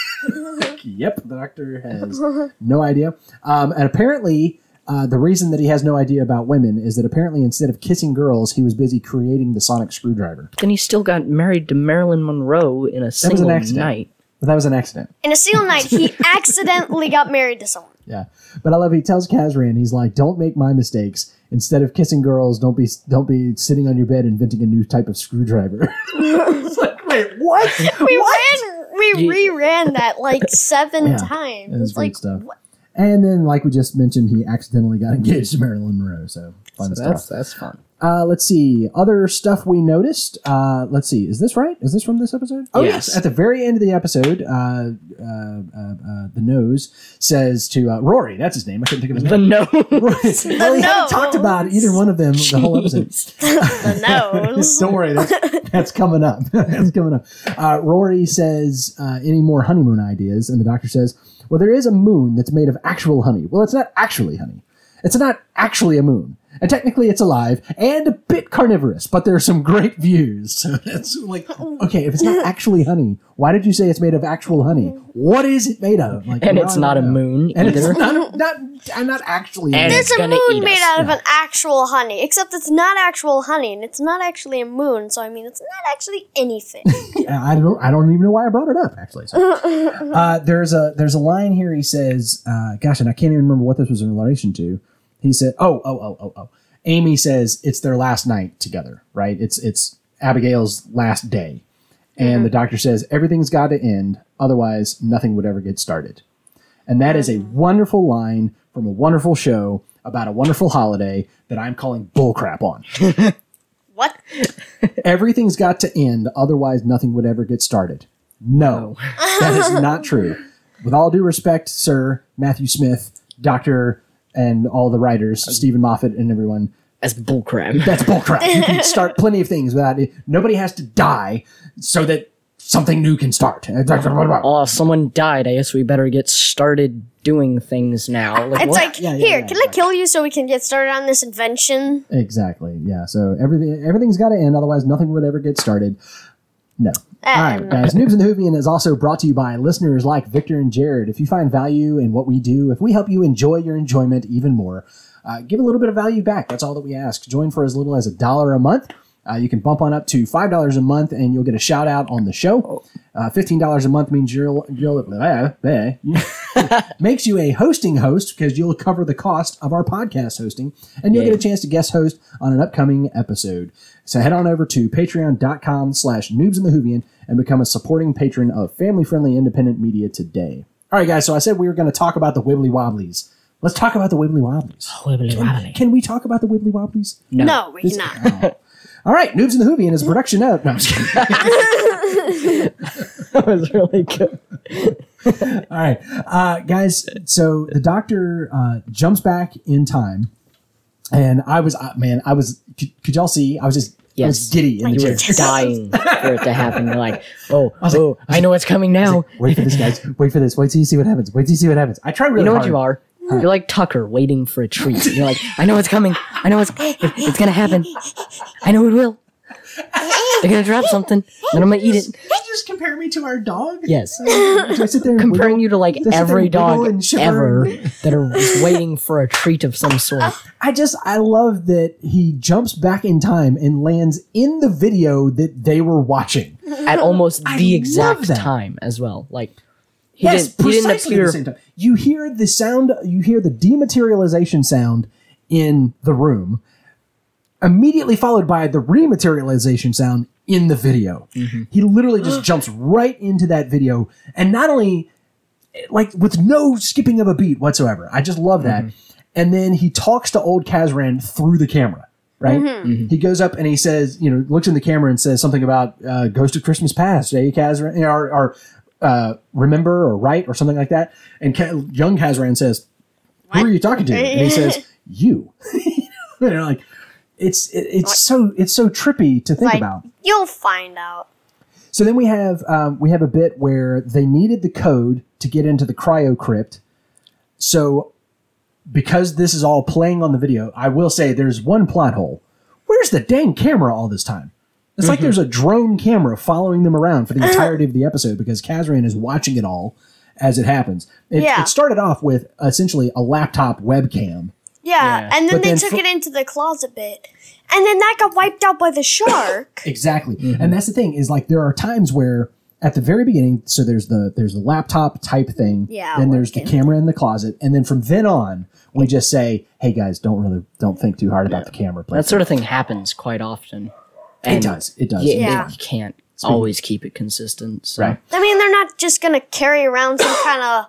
yep, the doctor has no idea. Um, and apparently, uh, the reason that he has no idea about women is that apparently instead of kissing girls, he was busy creating the sonic screwdriver. then he still got married to Marilyn Monroe in a was an single accident. night. But that was an accident. In a single night, he accidentally got married to someone. Yeah, but I love. He tells Kazran, he's like, "Don't make my mistakes. Instead of kissing girls, don't be don't be sitting on your bed inventing a new type of screwdriver." it's like, wait, what? We ran, we reran that like seven Yeah, times. It was like, stuff. what? And then, like we just mentioned, he accidentally got engaged to Marilyn Monroe. So fun So stuff. that's that's fun. Uh, let's see. Other stuff we noticed. Uh, let's see. Is this right? Is this from this episode? Oh, yes. Yes. At the very end of the episode, uh, uh, uh, uh, the nose says to uh, Rory, that's his name. I couldn't think of his The name. no. well, he hadn't nose. talked about either one of them the whole episode. the nose. Don't worry, that's, that's coming up. that's coming up. Uh, Rory says, uh, "Any more honeymoon ideas?" And the doctor says, "Well, there is a moon that's made of actual honey. Well, it's not actually honey. It's not actually a moon, and technically it's alive and a bit carnivorous. But there are some great views. So that's like, okay, if it's not actually honey, why did you say it's made of actual honey? What is it made of? Like, And it's not a know. moon And either. it's not, not, I'm not actually. And There's it's a moon made us. out of Yeah. an actual honey, except it's not actual honey, and it's not actually a moon. So I mean, it's not actually anything. I don't. I don't even know why I brought it up. Actually, so. uh, there's a there's a line here. He says, uh, "Gosh, and I can't even remember what this was in relation to." He said, "Oh, oh, oh, oh, oh." Amy says it's their last night together, right? It's it's Abigail's last day, and mm-hmm. the doctor says everything's got to end, otherwise nothing would ever get started. And that is a mm-hmm. wonderful line from a wonderful show about a wonderful holiday that I'm calling bullcrap on. what? everything's got to end, otherwise nothing would ever get started. No, that is not true. With all due respect, sir, Matthew Smith, Doctor, and all the writers, Steven Moffat and everyone, That's bullcrap. that's bullcrap. you can start plenty of things without it. Nobody has to die so that something new can start. Oh, someone died. I guess we better get started doing things now. Like, It's what? like, Yeah, yeah, here, yeah, can I kill you so we can get started on this invention? Exactly. Yeah. So everything everything's got to end, otherwise nothing would ever get started. No. All right, guys. Noobs and the Whovian is also brought to you by listeners like Victor and Jared. If you find value in what we do, if we help you enjoy your enjoyment even more, uh, give a little bit of value back. That's all that we ask. Join for as little as a dollar a month. Uh, you can bump on up to five dollars a month, and you'll get a shout out on the show. Uh, Fifteen dollars a month means you'll, you'll blah, blah, makes you a hosting host because you'll cover the cost of our podcast hosting, and you'll Yay. get a chance to guest host on an upcoming episode. So head on over to patreon.com slash noobs in the Whovian and become a supporting patron of family-friendly independent media today. All right, guys, so I said we were going to talk about the Wibbly Wobblies. Let's talk about the Wibbly Wobblies. Wibbly wobbly. Can we talk about the Wibbly Wobblies? no. we This- cannot. Oh. All right, Noobs in the Whovian is a production of... No, I'm just kidding. that was really good. All right, uh, guys. So the doctor uh, jumps back in time, and I was, uh, man, I was. Could, could y'all see? I was just I was Yes. giddy And You were dying for it to happen. You're like, oh, was like- oh, I know what's coming now. Wait for this, guys. Wait for this. Wait till you see what happens. Wait till you see what happens. I try really You know hard. what you are? You're like Tucker waiting for a treat. You're like, I know what's coming. I know it's it's gonna happen. I know it will. They're gonna drop something, and I'm gonna eat it. You just compare me to our dog? Yes, Do I sit there and comparing wiggle? you to like sit there every and wiggle dog and shiver ever that are just waiting for a treat of some sort. Uh, I just I love that he jumps back in time and lands in the video that they were watching. At almost I the love exact that. time as well. Like he yes, didn't he didn't precisely at appear the same time. You hear the sound. You hear the dematerialization sound in the room, immediately followed by the rematerialization sound in the video. He literally just jumps right into that video, and not only like with no skipping of a beat whatsoever. I just love that. And then he talks to old Kazran through the camera. Right, he goes up and he says, you know, looks in the camera and says something about uh, "Ghost of Christmas Past," eh, Kazran, or, or uh, remember or write or something like that. And Ka- young Kazran says, "Who are you talking to?" And he says, "You." you know, like it's it, it's so it's so trippy to think Like, about. you'll find out. So then we have um, we have a bit where they needed the code to get into the cryo crypt. So because this is all playing on the video, I will say there's one plot hole. Where's the dang camera all this time? It's like there's a drone camera following them around for the entirety of the episode because Kazran is watching it all as it happens. It, Yeah. it started off with essentially a laptop webcam. Yeah, Yeah. and then But they then took fr- it into the closet bit, and then that got wiped out by the shark. Exactly. Mm-hmm. And that's the thing is like there are times where at the very beginning, so there's the there's the laptop type thing. Yeah, Then there's the camera in the closet, and then from then on, we just say, "Hey guys, don't really don't think too hard about the camera." that sort of thing happens quite often. it does. It does. Yeah, Yeah. you can't always keep it consistent. So. Right. I mean, they're not just gonna carry around some kind of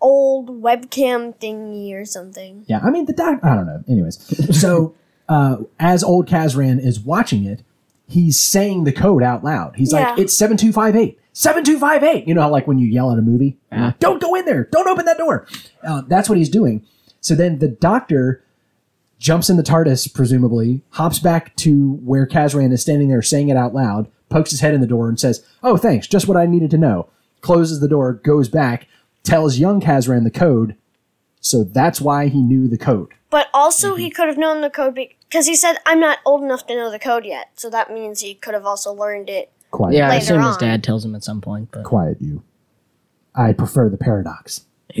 old webcam thingy or something. Yeah, I mean the doc. I don't know. Anyways, so uh, as old Kazran is watching it, he's saying the code out loud. He's like, "It's seven two five eight. Seven two five eight. You know how like when you yell at a movie, You're don't go in there. Don't open that door. Uh, that's what he's doing. So then the doctor jumps in the TARDIS, presumably, hops back to where Kazran is standing there saying it out loud, pokes his head in the door and says, Oh, thanks, just what I needed to know. Closes the door, goes back, tells young Kazran the code. So that's why he knew the code. But also, Mm-hmm. he could have known the code because he said, "I'm not old enough to know the code yet." So that means he could have also learned it. Quiet. Yeah, I Later assume his dad tells him at some point, but Quiet you. I prefer the paradox.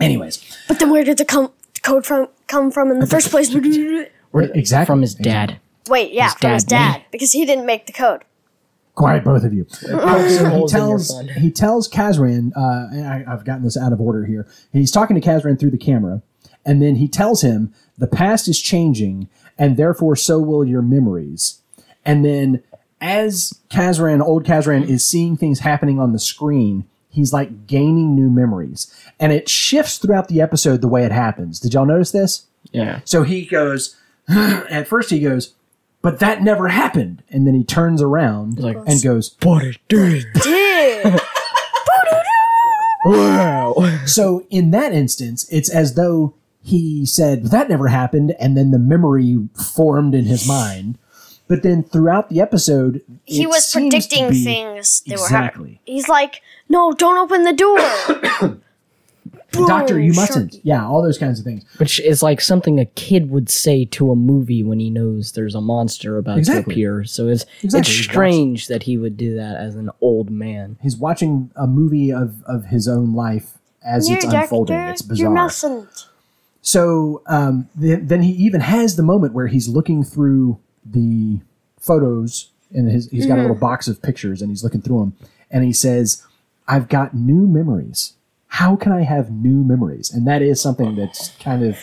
Anyways, But then, where did the com- code from come from in the first place? Wait, exactly. from his dad. Wait, yeah, from his dad. dad because he didn't make the code. Quiet, both of you. Uh, so he Holes in your tells he tells Kazran. Uh, and I, I've gotten this out of order here. He's talking to Kazran through the camera, and then he tells him the past is changing, and therefore so will your memories. And then, as Kazran, old Kazran, is seeing things happening on the screen, he's like gaining new memories, and it shifts throughout the episode the way it happens. Did y'all notice this? Yeah. So he goes, at first he goes, but that never happened. And then he turns around like, and goes, But it did. Did Wow. so in that instance, it's as though he said, that never happened. And then the memory formed in his mind. But then throughout the episode, he was predicting be- things that were Exactly. happening. He's like, "No, don't open the door." Doctor, you Boom, mustn't. Sharky. Yeah, all those kinds of things. Which is like something a kid would say to a movie when he knows there's a monster about Exactly. to appear. So it's Exactly. it's strange that he would do that as an old man. He's watching a movie of, of his own life as it's You're unfolding. doctor, It's You bizarre. mustn't. So um, th- then he even has the moment where he's looking through the photos and his, he's got a little box of pictures and he's looking through them and he says, I've got new memories. How can I have new memories? And that is something that's kind of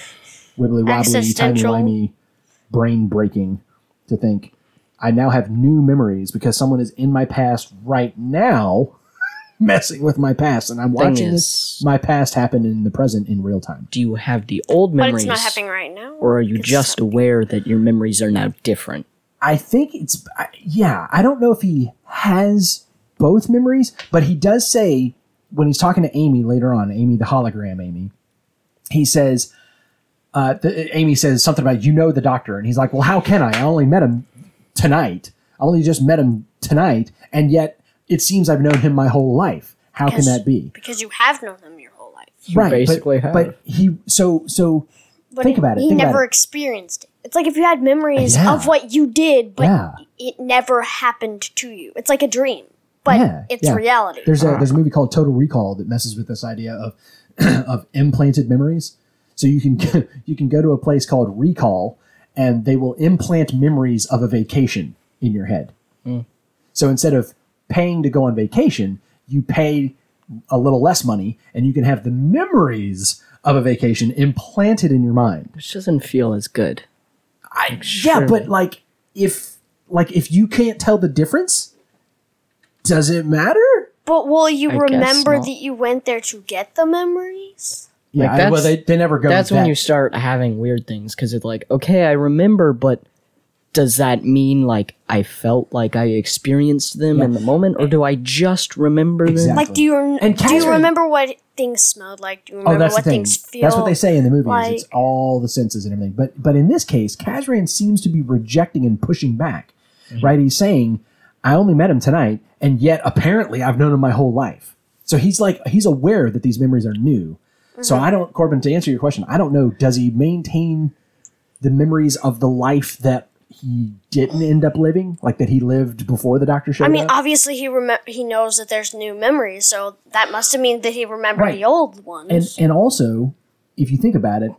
wibbly wobbly, timey Existential. wimey, brain breaking to think. I now have new memories because someone is in my past right now messing with my past and I'm watching this my past happen in the present in real time. Do you have the old memories? But memories? it's not happening right now. Or are you It's just aware that your memories are now different? I think it's I- yeah. I don't know if he has both memories, but he does say when he's talking to Amy later on, Amy the hologram, Amy. He says, uh, the, Amy says something about you know the doctor, and he's like, "Well, how can I? I only met him tonight. I only just met him tonight, and yet it seems I've known him my whole life. How can that be? Because you have known him your whole life. You basically but, have. but he so so But Think he, about it, He think never it. experienced it. It's like if you had memories Yeah. of what you did, but Yeah. it never happened to you. It's like a dream, but Yeah, it's yeah. reality. There's a uh-huh. there's a movie called Total Recall that messes with this idea of of implanted memories. So you can you can go to a place called Recall, and they will implant memories of a vacation in your head. Hmm. So instead of paying to go on vacation, you pay a little less money, and you can have the memories of a vacation implanted in your mind. which doesn't feel as good. I, yeah, but like if like if you can't tell the difference, does it matter? but will you I remember that you went there to get the memories? Yeah, Like, I- well, that's- they, they never go. That's when that- you start having weird things because it's like, okay, I remember, but does that mean like I felt like I experienced them in the moment, or do I just remember them? Like, do you rem- And do you remember what things smelled like? Do you Oh, remember that's what the thing. things feel? That's what they say in the movies. like- it's all the senses and everything. But but in this case, Kazran seems to be rejecting and pushing back. Mm-hmm. Right? He's saying, "I only met him tonight, and yet apparently I've known him my whole life." So he's like he's aware that these memories are new. So Mm-hmm. I don't, Corbin, to answer your question, I don't know. Does he maintain the memories of the life that he didn't end up living, like that he lived before the doctor showed up? I mean, up? obviously he rem- he knows that there's new memories, so that must have mean that he remembered Right. the old ones. and and also if you think about it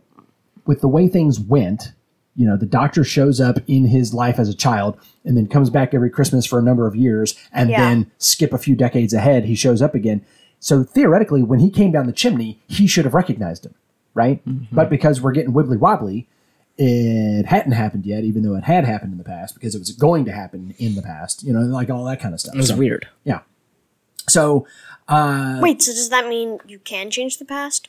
with the way things went you know the doctor shows up in his life as a child and then comes back every christmas for a number of years and Yeah. then skip a few decades ahead he shows up again so theoretically when he came down the chimney he should have recognized him right but because we're getting wibbly wobbly it hadn't happened yet even though it had happened in the past because it was going to happen in the past you know like all that kind of stuff It was So- weird. yeah so uh Wait, so does that mean you can change the past?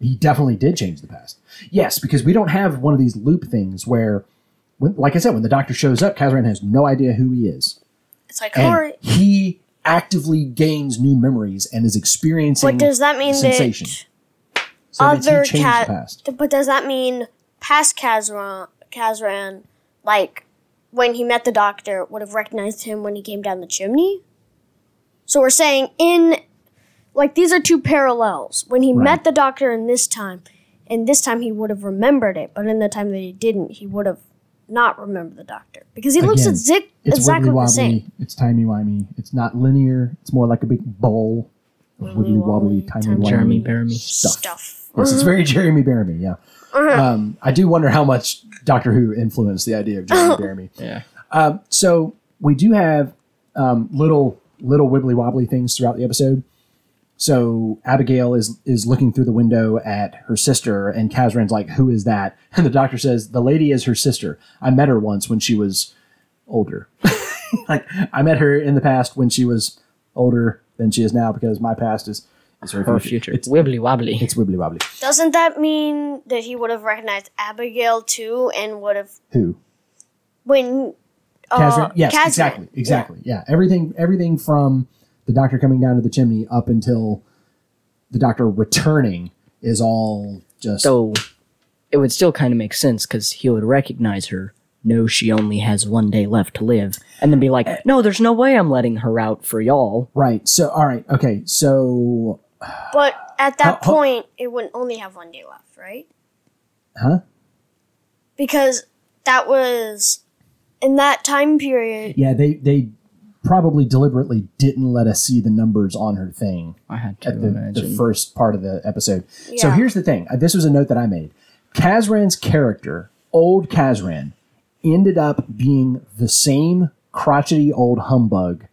He definitely did change the past. Yes, because we don't have one of these loop things where, when, like I said, when the doctor shows up, Kazran has no idea who he is, It's like, and alright, he actively gains new memories and is experiencing. What does that mean sensation? that So other he cat? past. But does that mean past Kazran, Kazran, like when he met the doctor, would have recognized him when he came down the chimney? So we're saying in, like these are two parallels. When he Right. met the doctor in this time, and this time he would have remembered it, but in the time that he didn't, he would have not remembered the doctor because he looks Again, exact, It's exactly wibbly the same. wobbly. It's timey wimey. It's not linear. It's more like a big bowl of wibbly wobbly, Wibbly-wobbly, timey timey-wimey. Jeremy wimey Bearimy. stuff. Stuff. Yes, it's very Jeremy Bearimy. Yeah. Uh-huh. Um, I do wonder how much Doctor Who influenced the idea of Jeremy Bearimy. Yeah. Um, so we do have um, little little wibbly wobbly things throughout the episode. So Abigail is is looking through the window at her sister, and Kazran's like, "Who is that?" And the doctor says, "The lady is her sister. I met her once when she was older. like I met her in the past when she was older than she is now because my past is is her, Her future. future. It's Wibbly wobbly. it's wibbly wobbly. Doesn't that mean that he would have recognized Abigail too, and would have Who? when uh, Kazran? Yes, Kazran. exactly, exactly. Yeah. everything, everything from the doctor coming down to the chimney up until the doctor returning is all just. So it would still kind of make sense because he would recognize her, know she only has one day left to live, and then be like, eh. no, there's no way I'm letting her out for y'all. right. So, all right. Okay. So, But at that How- how- point, it would only have one day left, right? huh? Because that was in that time period. Yeah. They they probably deliberately didn't let us see the numbers on her thing I had to at the, the first part of the episode. So here's the thing. Uh, This was a note that I made. Kazran's character, old Kazran, ended up being the same crotchety old humbug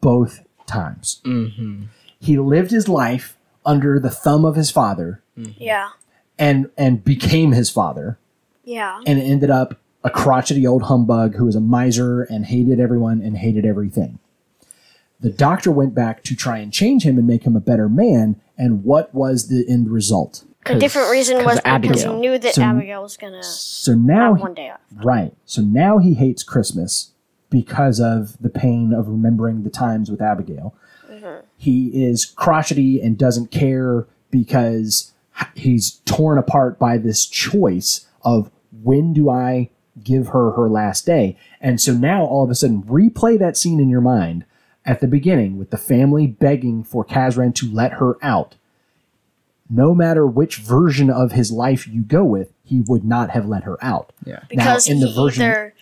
both times. Mm-hmm. He lived his life under the thumb of his father Yeah, and and became his father yeah, and ended up a crotchety old humbug who was a miser and hated everyone and hated everything. The doctor went back to try and change him and make him a better man, and what was the end result? A different reason was because Abigail. he knew that So- Abigail was gonna So now have he- one day off. Right. So now he hates Christmas because of the pain of remembering the times with Abigail. Mm-hmm. He is crotchety and doesn't care because he's torn apart by this choice of when do I give her her last day. And so now all of a sudden, replay that scene in your mind at the beginning with the family begging for Kazran to let her out. No matter which version of his life you go with, he would not have let her out. Yeah. because in the he version- either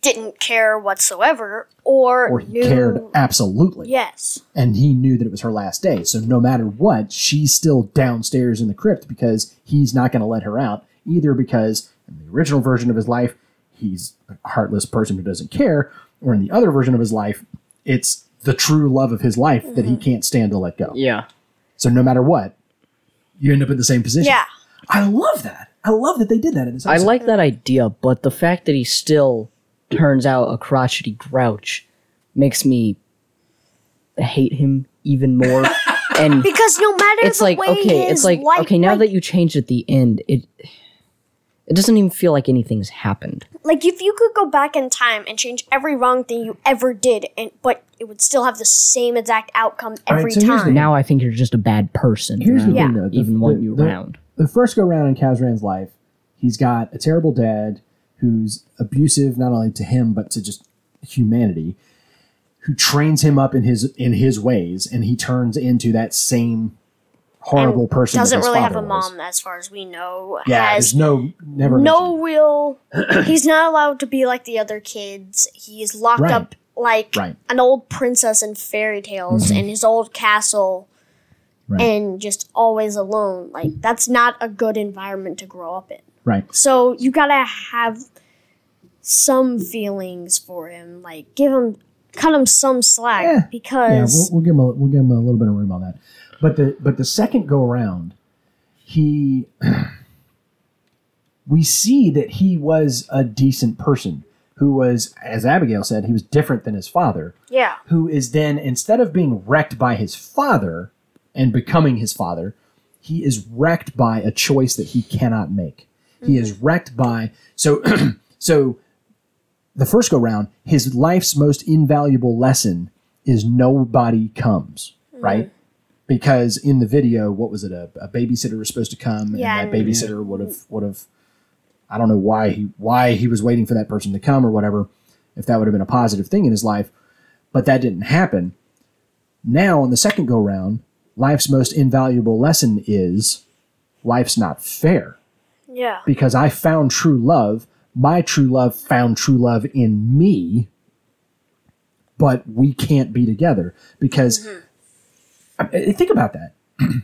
didn't care whatsoever or, Or he knew cared absolutely. yes and he knew that it was her last day. So no matter what, she's still downstairs in the crypt because he's not going to let her out. Either because in the original version of his life, he's a heartless person who doesn't care, or in the other version of his life, it's the true love of his life that Mm-hmm. he can't stand to let go. Yeah. So no matter what, you end up in the same position. yeah I love that. I love that they did that in this I like that idea, but the fact that he still turns out a crotchety grouch makes me hate him even more. and because no matter it's the like way okay, his it's like life- okay, now like, that you changed at the end, it it doesn't even feel like anything's happened. like if you could go back in time and change every wrong thing you ever did and but it would still have the same exact outcome right, every so here's the- time Now I think you're just a bad person. Here's the thing, don't though. The- even the- want you the- around. the first go round in Kazran's life, he's got a terrible dad who's abusive not only to him but to just humanity, who trains him up in his in his ways, and he turns into that same horrible And person. doesn't really have a was. mom as far as we know Yeah, has there's no never no mentioned. real he's not allowed to be like the other kids he's locked Right. up like Right. Mm-hmm. an old princess in fairy tales in his old castle Right. and just always alone like that's not a good environment to grow up in right. so you gotta have some feelings for him like give him cut him some slack Yeah. Yeah, because we'll, we'll give him a, we'll give him a little bit of room on that. But the but the second go around, he we see that he was a decent person who was, as Abigail said, he was different than his father. yeah Who is then instead of being wrecked by his father and becoming his father, he is wrecked by a choice that he cannot make. He is mm-hmm. wrecked by so so the first go round, his life's most invaluable lesson is nobody comes, right? Mm-hmm. Because in the video, what was it? A, a babysitter was supposed to come, Yeah, and that babysitter would have would have. I don't know why he why he was waiting for that person to come or whatever. If that would have been a positive thing in his life, but that didn't happen. Now on the second go round, life's most invaluable lesson is life's not fair yeah because I found true love. My true love found true love in me, but we can't be together because I- I- think about that.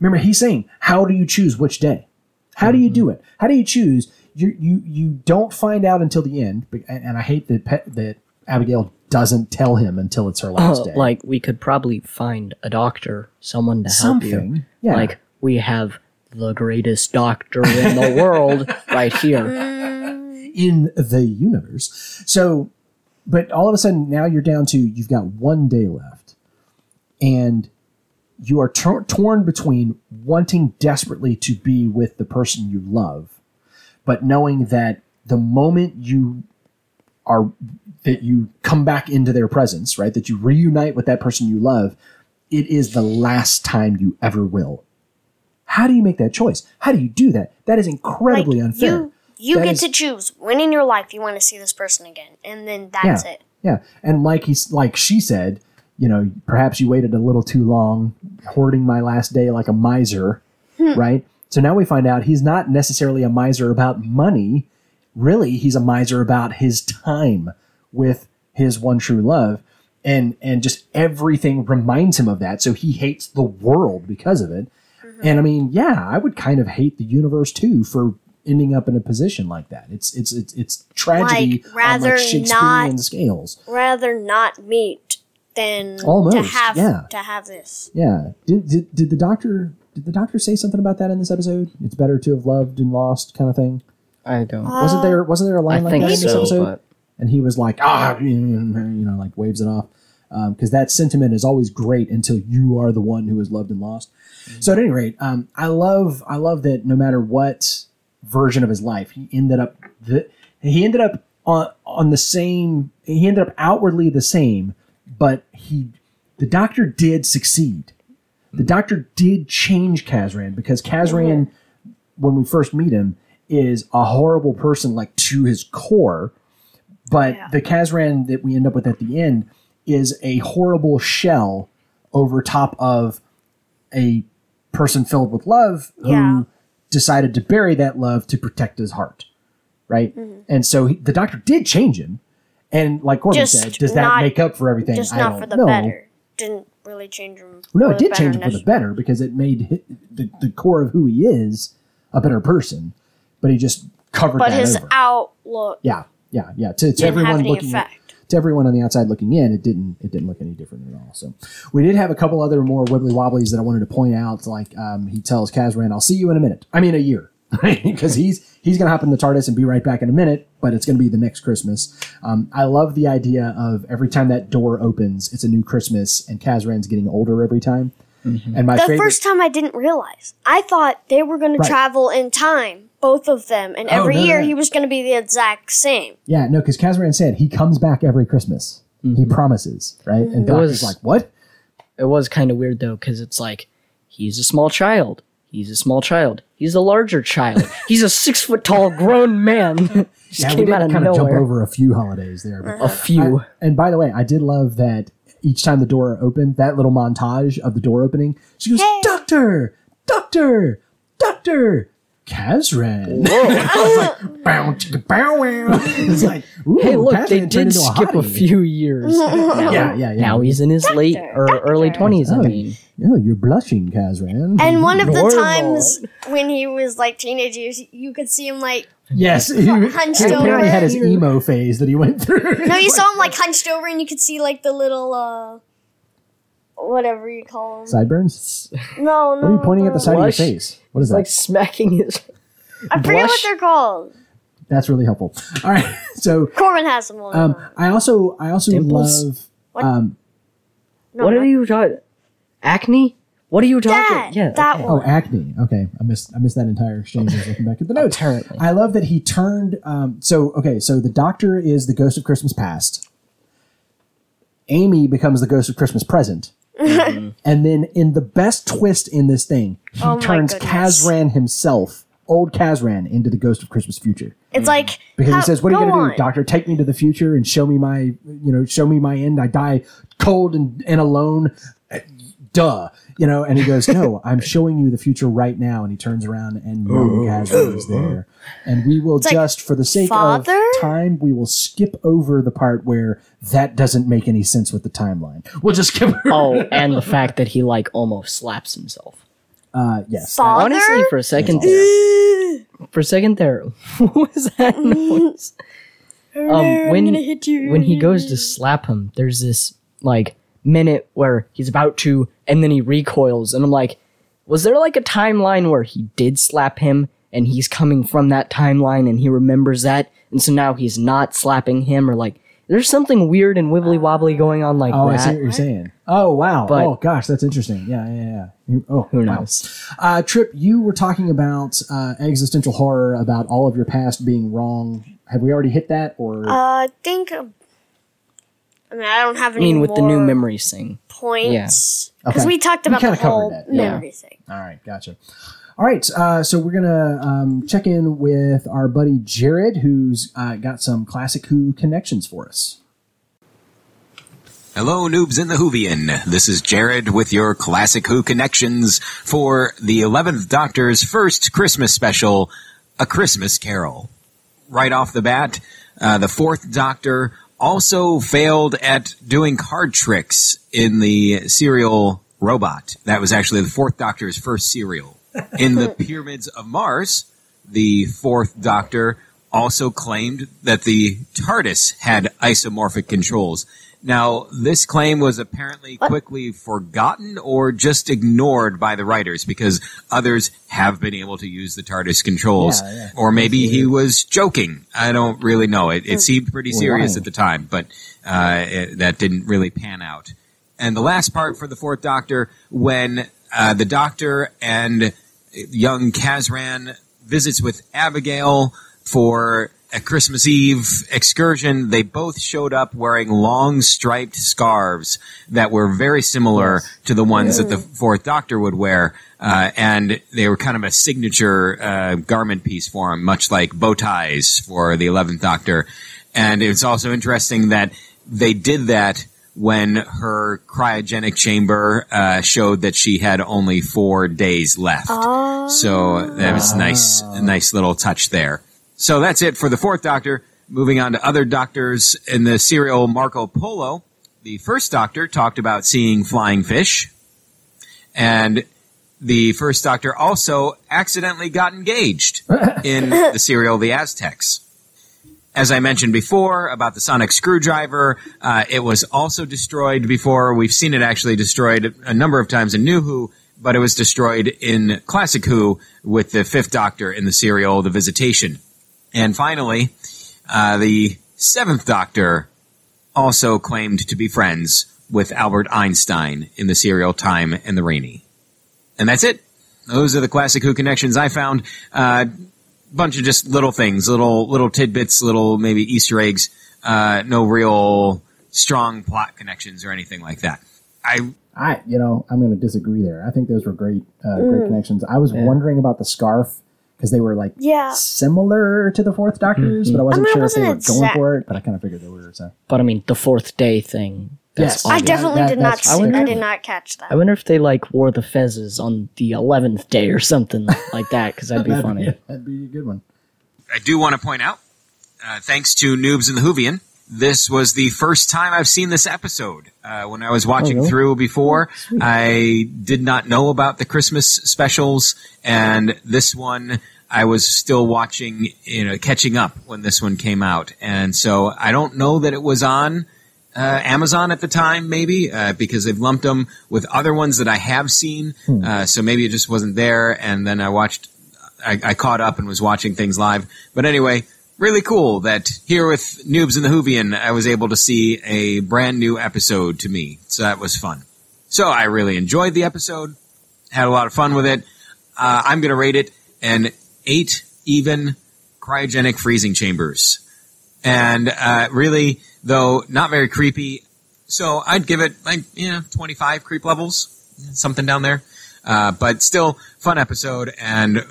Remember, he's saying, "How do you choose which day? How do you mm-hmm. do it? How do you choose? You you you don't find out until the end." be- And, and I hate that Pe- that Abigail doesn't tell him until it's her last Oh, day. like we could probably find a doctor, someone to help you. something, yeah. Like we have the greatest doctor in the world right here. in the universe. So, but all of a sudden now you're down to you've got one day left, and you are tor- torn between wanting desperately to be with the person you love, but knowing that the moment you are that you come back into their presence, right? That you reunite with that person you love, it is the last time you ever will. How do you make that choice? How do you do that? That is incredibly like unfair. you you That get is- to choose when in your life you want to see this person again and then that's Yeah. it Yeah, and like he's like she said, you know, perhaps you waited a little too long, hoarding my last day like a miser, hmm. right? So now we find out he's not necessarily a miser about money. Really, he's a miser about his time with his one true love, and and just everything reminds him of that. So he hates the world because of it. Mm-hmm. And I mean, yeah, I would kind of hate the universe too for ending up in a position like that. It's it's it's it's tragedy Like, rather on like Shakespearean not- scales. rather not meet than to Almost, have yeah. to have this Yeah. Did, did did the doctor did the doctor say something about that in this episode? It's better to have loved and lost, kind of thing. I don't. wasn't there wasn't there a line I like that in this so, episode? but And he was like, ah, you know, like waves it off. Because that sentiment is always great until you are the one who is loved and lost. So at any rate, um, I love I love that no matter what version of his life, he ended up the he ended up on on the same he ended up outwardly the same, but he the doctor did succeed. The doctor did change Kazran because Kazran, when we first meet him, is a horrible person, like to his core. But Yeah. the Kazran that we end up with at the end is a horrible shell over top of a person filled with love Yeah. who decided to bury that love to protect his heart. Right? Mm-hmm. And so he, the doctor did change him. And like Corbin Just said, does that not- make up for everything? Just I not don't for the know. better. Didn't really change him. No, it did change him for the better because it made the, the core of who he is a better person. But he just covered But that his over. outlook yeah, yeah, yeah. To, to everyone looking, to everyone on the outside looking in, it didn't it didn't look any different at all. So we did have a couple other more wibbly wobblies that I wanted to point out. Like um, he tells Kazran, "I'll see you in a minute." I mean, a year, because he's he's gonna hop in the TARDIS and be right back in a minute. But it's gonna be the next Christmas. Um, I love the idea of every time that door opens, it's a new Christmas, and Kazran's getting older every time. And my The favorite, first time I didn't realize. I thought they were going Right. to travel in time, both of them, and Oh, every no, year no. he was going to be the exact same. Yeah, no, because Kazran said he comes back every Christmas. He promises, right? And Doctor's was- like, "What? It was kind of weird though, because it's like he's a small child. He's a small child. He's a larger child. He's a six foot tall grown man. Just Yeah, we came did out of kind of jump over a few holidays there. But A few. I- and by the way, I did love that each time the door opened, that little montage of the door opening, she goes, Hey. "Doctor, Doctor, Doctor." Kazran. I was like, bow, chicka, bow, wow. It's like, ooh, hey, look, Kazran they turned did into skip a hottie. few years. now, Yeah, yeah, yeah. Now he's in his late or early twenties. I Oh, mean, Oh, you're blushing, Kazran. And one of the Normal. times when he was like teenage years, you could see him like yes, he, he hunched apparently over. had his emo phase that he went through. No, you saw him like hunched over, and you could see like the little uh, whatever you call them. Sideburns? No, no. What are you pointing at the side Blush? of your face? What is that? like smacking his. I forget what blush? they're called. That's really helpful. All right, so Corbin has them. all um. I also I also Dimples? love What? um, No, what not are you talking? Acne? What are you talking? That, yeah, that okay. oh one. acne. Okay, I missed I missed that entire exchange. I was looking back at the notes. Apparently. I love that he turned. Um, so okay, so the Doctor is the ghost of Christmas past. Amy becomes the ghost of Christmas present. Mm-hmm. And then, in the best twist in this thing, he Oh turns goodness. Kazran himself, old Kazran, into the ghost of Christmas future. It's like because how- he says, "What are you going to do. Doctor? Take me to the future and show me my, you know, show me my end. I die cold and, and alone. Uh, Duh, you know." And he goes, "No, I'm showing you the future right now." And he turns around and young Kazran is there, and we will like, just, for the sake "Father?" of time, we will skip over the part where that doesn't make any sense with the timeline. We'll just skip. Over. Oh, and the fact that he like almost slaps himself. Uh, yes. Father? Honestly, for a second there, for a second there, what was that noise? Um, when when he goes to slap him, there's this like minute where he's about to, and then he recoils, and I'm like, was there like a timeline where he did slap him, and he's coming from that timeline, and he remembers that, and so now he's not slapping him, or like, there's something weird and wibbly wobbly going on like Oh, I see what you're saying. Oh, wow. But- oh, gosh, that's interesting. Yeah, yeah, yeah. You- oh, Who wow. knows? Uh, Trip, you were talking about uh, existential horror, about all of your past being wrong. Have we already hit that, or Uh, I think. I mean, I don't have any. I mean, with the new more memories thing. points because Okay. we talked We about the kinda covered whole that, yeah. memory thing. all right, gotcha. All right, uh, so we're gonna um, check in with our buddy Jared, who's uh, got some classic Who connections for us. Hello, noobs in the Whovian. This is Jared with your Classic Who connections for the 11th Doctor's first Christmas special, A Christmas Carol. Right off the bat, uh, the fourth Doctor also failed at doing card tricks in the serial robot. That was actually the fourth Doctor's first serial. In the Pyramids of Mars, the fourth Doctor also claimed that the TARDIS had isomorphic controls. Now, this claim was apparently quickly forgotten or just ignored by the writers because others have been able to use the TARDIS controls. Yeah, yeah. Or maybe he was joking. I don't really know. It, it seemed pretty serious at the time, but uh, it, that didn't really pan out. And the last part for the Fourth Doctor, when uh, the Doctor and young Kazran visits with Abigail for a Christmas Eve excursion, they both showed up wearing long striped scarves that were very similar to the ones that the Fourth Doctor would wear. Uh, and they were kind of a signature uh, garment piece for him, much like bow ties for the Eleventh Doctor. And it's also interesting that they did that when her cryogenic chamber uh, showed that she had only four days left. So that was nice, a nice little touch there. So that's it for the fourth Doctor. Moving on to other doctors in the serial Marco Polo. The first Doctor talked about seeing flying fish, and the first Doctor also accidentally got engaged in the serial The Aztecs. As I mentioned before about the sonic screwdriver, uh, it was also destroyed before. We've seen it actually destroyed a number of times in New Who, but it was destroyed in Classic Who with the fifth Doctor in the serial The Visitation. And finally, uh, the seventh Doctor also claimed to be friends with Albert Einstein in the serial Time and the Rani. And that's it. Those are the Classic Who connections I found. Uh, bunch of just little things, little little tidbits, little maybe Easter eggs. Uh, no real strong plot connections or anything like that. I I, you know, I'm going to disagree there. I think those were great, uh, great connections. I was wondering about the scarf because they were like Yeah. similar to the Fourth Doctor's, but I wasn't I mean, it sure if they were going exact. for it. But I kind of figured they were. So But I mean, the fourth day thing. Yes. That's I definitely that- did not see. I wonder I did not catch that. I wonder if they like wore the fezzes on the eleventh day or something like that, because that'd be that'd, funny. Be, that'd be a good one. I do want to point out, uh, thanks to Noobs and the Whovian, this was the first time I've seen this episode. Uh, when I was watching really? through before, I did not know about the Christmas specials, and this one I was still watching, you know, catching up when this one came out, and so I don't know that it was on uh, Amazon at the time, maybe uh, because they've lumped them with other ones that I have seen. Uh, so maybe it just wasn't there, and then I watched I, I caught up and was watching things live. But anyway, really cool that here with Noobs in the Whovian, I was able to see a brand new episode to me. So that was fun. So I really enjoyed the episode, had a lot of fun with it. Uh, I'm going to rate it an eight even cryogenic freezing chambers. And uh, really, though, not very creepy. So I'd give it like, you know, 25 creep levels, something down there. Uh, but still, fun episode and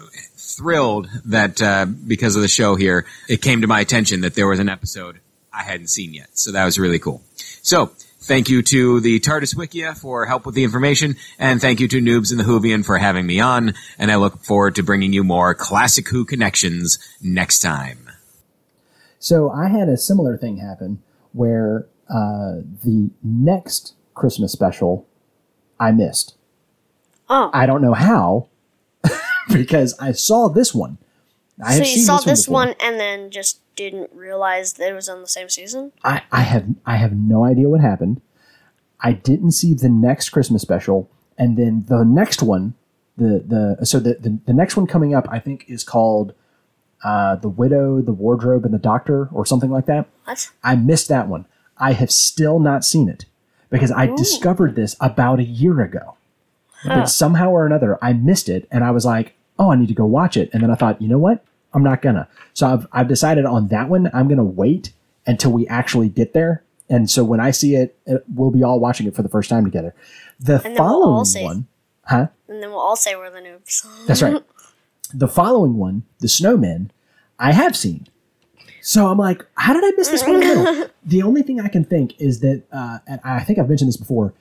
thrilled that uh, because of the show here, it came to my attention that there was an episode I hadn't seen yet. So that was really cool. So thank you to the TARDIS Wikia for help with the information, and thank you to Noobs and the Whovian for having me on. And I look forward to bringing you more classic Who connections next time. So I had a similar thing happen where uh, the next Christmas special I missed. Oh. I don't know how because I saw this one. I so have you seen saw this, this one. one and then just didn't realize that it was on the same season? I, I have I have no idea what happened. I didn't see the next Christmas special, and then the next one, the the so the the, the next one coming up, I think is called uh, the Widow, the Wardrobe, and the Doctor, or something like that. What? I missed that one. I have still not seen it because I discovered this about a year ago. But somehow or another, I missed it, and I was like, "Oh, I need to go watch it." And then I thought, you know what? I'm not gonna. So I've I've decided on that one. I'm gonna wait until we actually get there. And so when I see it, it we'll be all watching it for the first time together. The then we'll following say- one, huh? And then we'll all say we're the noobs. That's right. the following one, The Snowmen, I have seen. So I'm like, how did I miss this one? the the only thing I can think is that, uh, and I think I've mentioned this before,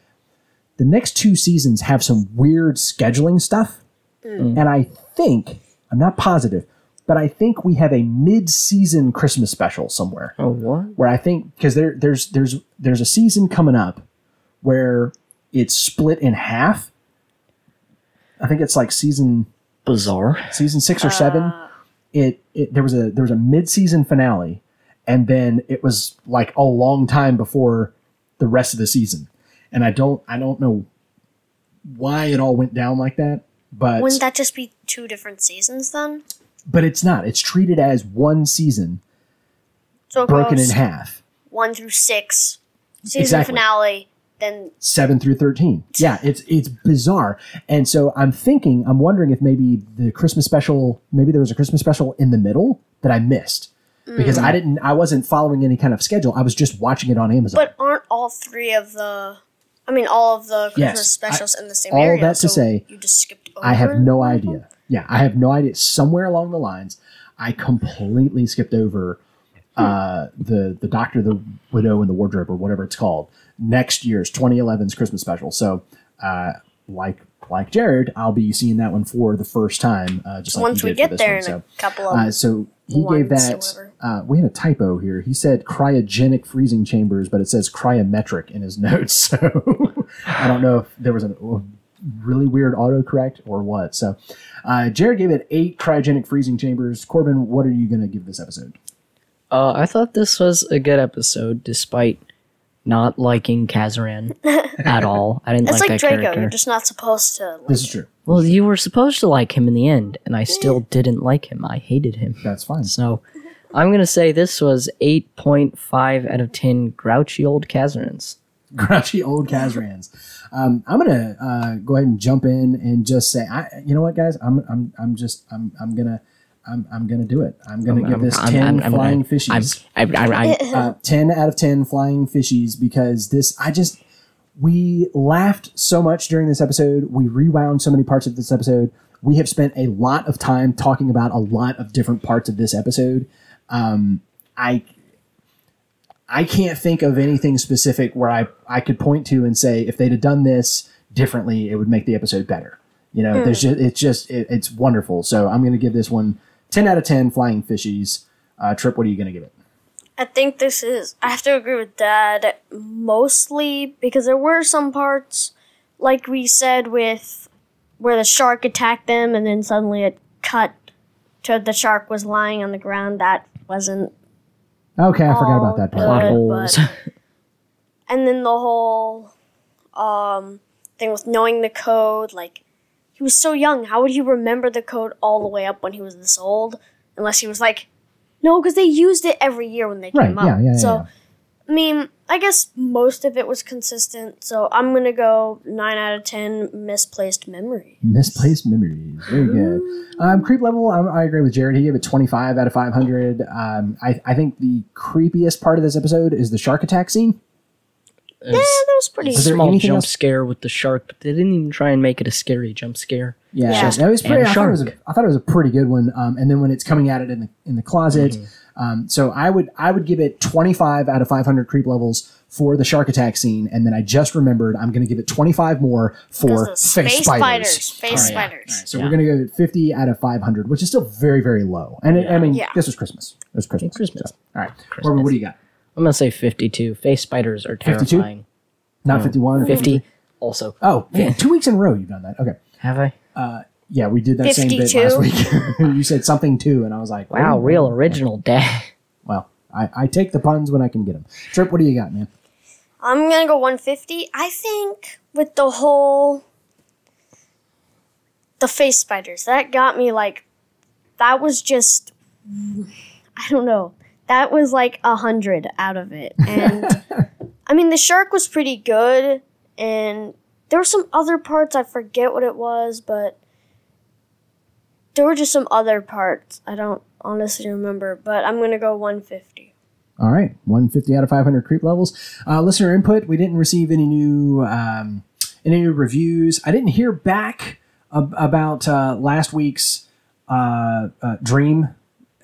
the next two seasons have some weird scheduling stuff. Mm. And I think, I'm not positive, but I think we have a mid-season Christmas special somewhere Oh, what? where I think because there there's there's there's a season coming up where it's split in half. I think it's like season Bizarre. season six or seven. Uh. It, it there was a there was a mid season finale, and then it was like a long time before the rest of the season. And I don't I don't know why it all went down like that, but Wouldn't that just be two different seasons then? but it's not. It's treated as one season So broken in half. one through six, season Exactly. finale, then seven through thirteen. Yeah, it's it's bizarre. And so I'm thinking, I'm wondering if maybe the Christmas special, maybe there was a Christmas special in the middle that I missed. because I mm. didn't, I wasn't following any kind of schedule. I was just watching it on Amazon. But aren't all three of the, I mean, all of the Christmas Yes, specials in the same all area? All that to so say, you just skipped over. I have no one of them? idea. Yeah, I have no idea. Somewhere along the lines, I completely skipped over uh, the the Doctor, the Widow, and the Wardrobe, or whatever it's called. Next year's 2011's Christmas special. So, uh, like like Jared, I'll be seeing that one for the first time. Uh, just like Once you we did for get there one. in So, a couple of uh, so he gave that. Uh, we had a typo here. He said cryogenic freezing chambers, but it says cryometric in his notes. So I don't know if there was a really weird autocorrect or what. So uh, Jared gave it eight cryogenic freezing chambers. Corbin, what are you going to give this episode? Uh, I thought this was a good episode, despite not liking Kazran at all. I didn't like him. It's like, like that Draco. character. You're just not supposed to. Like, This is true. Well, you were supposed to like him in the end, and I still didn't like him. I hated him. That's fine. So I'm gonna say this was 8.5 out of 10 grouchy old Kazrans. Grouchy old Kazrans. Um, I'm gonna uh, go ahead and jump in and just say, I, you know what, guys, I'm, I'm, I'm just, I'm, I'm gonna, I'm, I'm gonna do it. I'm gonna give this 10 flying fishies. I'm, I, I, I, uh, 10 out of 10 flying fishies because this i just we laughed so much during this episode. We rewound so many parts of this episode. We have spent a lot of time talking about a lot of different parts of this episode. Um, i i can't think of anything specific where i i could point to and say if they'd have done this differently it would make the episode better. You know there's just it's just it, it's wonderful. So i'm going to give this one 10 out of 10 flying fishies uh, trip what are you going to give it I think this is. I have to agree with Dad mostly because there were some parts, like we said, with where the shark attacked them and then suddenly it cut to the shark was lying on the ground. That wasn't. Okay, I forgot about that part. plot good, holes. but- And then the whole um, thing with knowing the code, like he was so young. How would he remember the code all the way up when he was this old? Unless he was like, no, because they used it every year when they Right, came out. yeah, yeah, so, yeah. I mean, I guess most of it was consistent. So I'm gonna go nine out of ten misplaced memory. Misplaced memories. Very good. Um, creep level, I, I agree with Jared. He gave it 25 out of 500. Um, I, I think the creepiest part of this episode is the shark attack scene. Yeah, that was pretty. Is there small anything jump else? scare with the shark, but they didn't even try and make it a scary jump scare. Yeah, Yeah. that was pretty. I thought, it was a, thought it was a pretty good one. Um, and then when it's coming at it in the in the closet, Mm-hmm. um, so I would I would give it 25 out of 500 creep levels for the shark attack scene. And then I just remembered I'm going to give it 25 more for Because face space spiders. spiders. Space Oh, yeah. spiders. So we're going to go 50 out of 500, which is still very, very low. And it, I mean, Yeah. this was Christmas. It was Christmas. Christmas. So, all right. Corbin, what do you got? I'm gonna say 52. Face spiders are 52? terrifying. Not hmm. 51 or 50 also. Oh, man, two weeks in a row you've done that. Okay. Have I? Uh, yeah, we did that same bit 52? last week. you said something too, and I was like, Wow, real original, dad. Well, I, I take the puns when I can get them. Trip, what do you got, man? I'm gonna go 150. I think with the whole the face spiders that got me like that was just I don't know that was like a hundred out of it and I mean the shark was pretty good and there were some other parts I forget what it was but there were just some other parts I don't honestly remember but I'm gonna go 150. All right, 150 out of 500 creep levels. Uh, listener input. We didn't receive any new um, any new reviews. I didn't hear back ab- about uh, last week's uh, uh, dream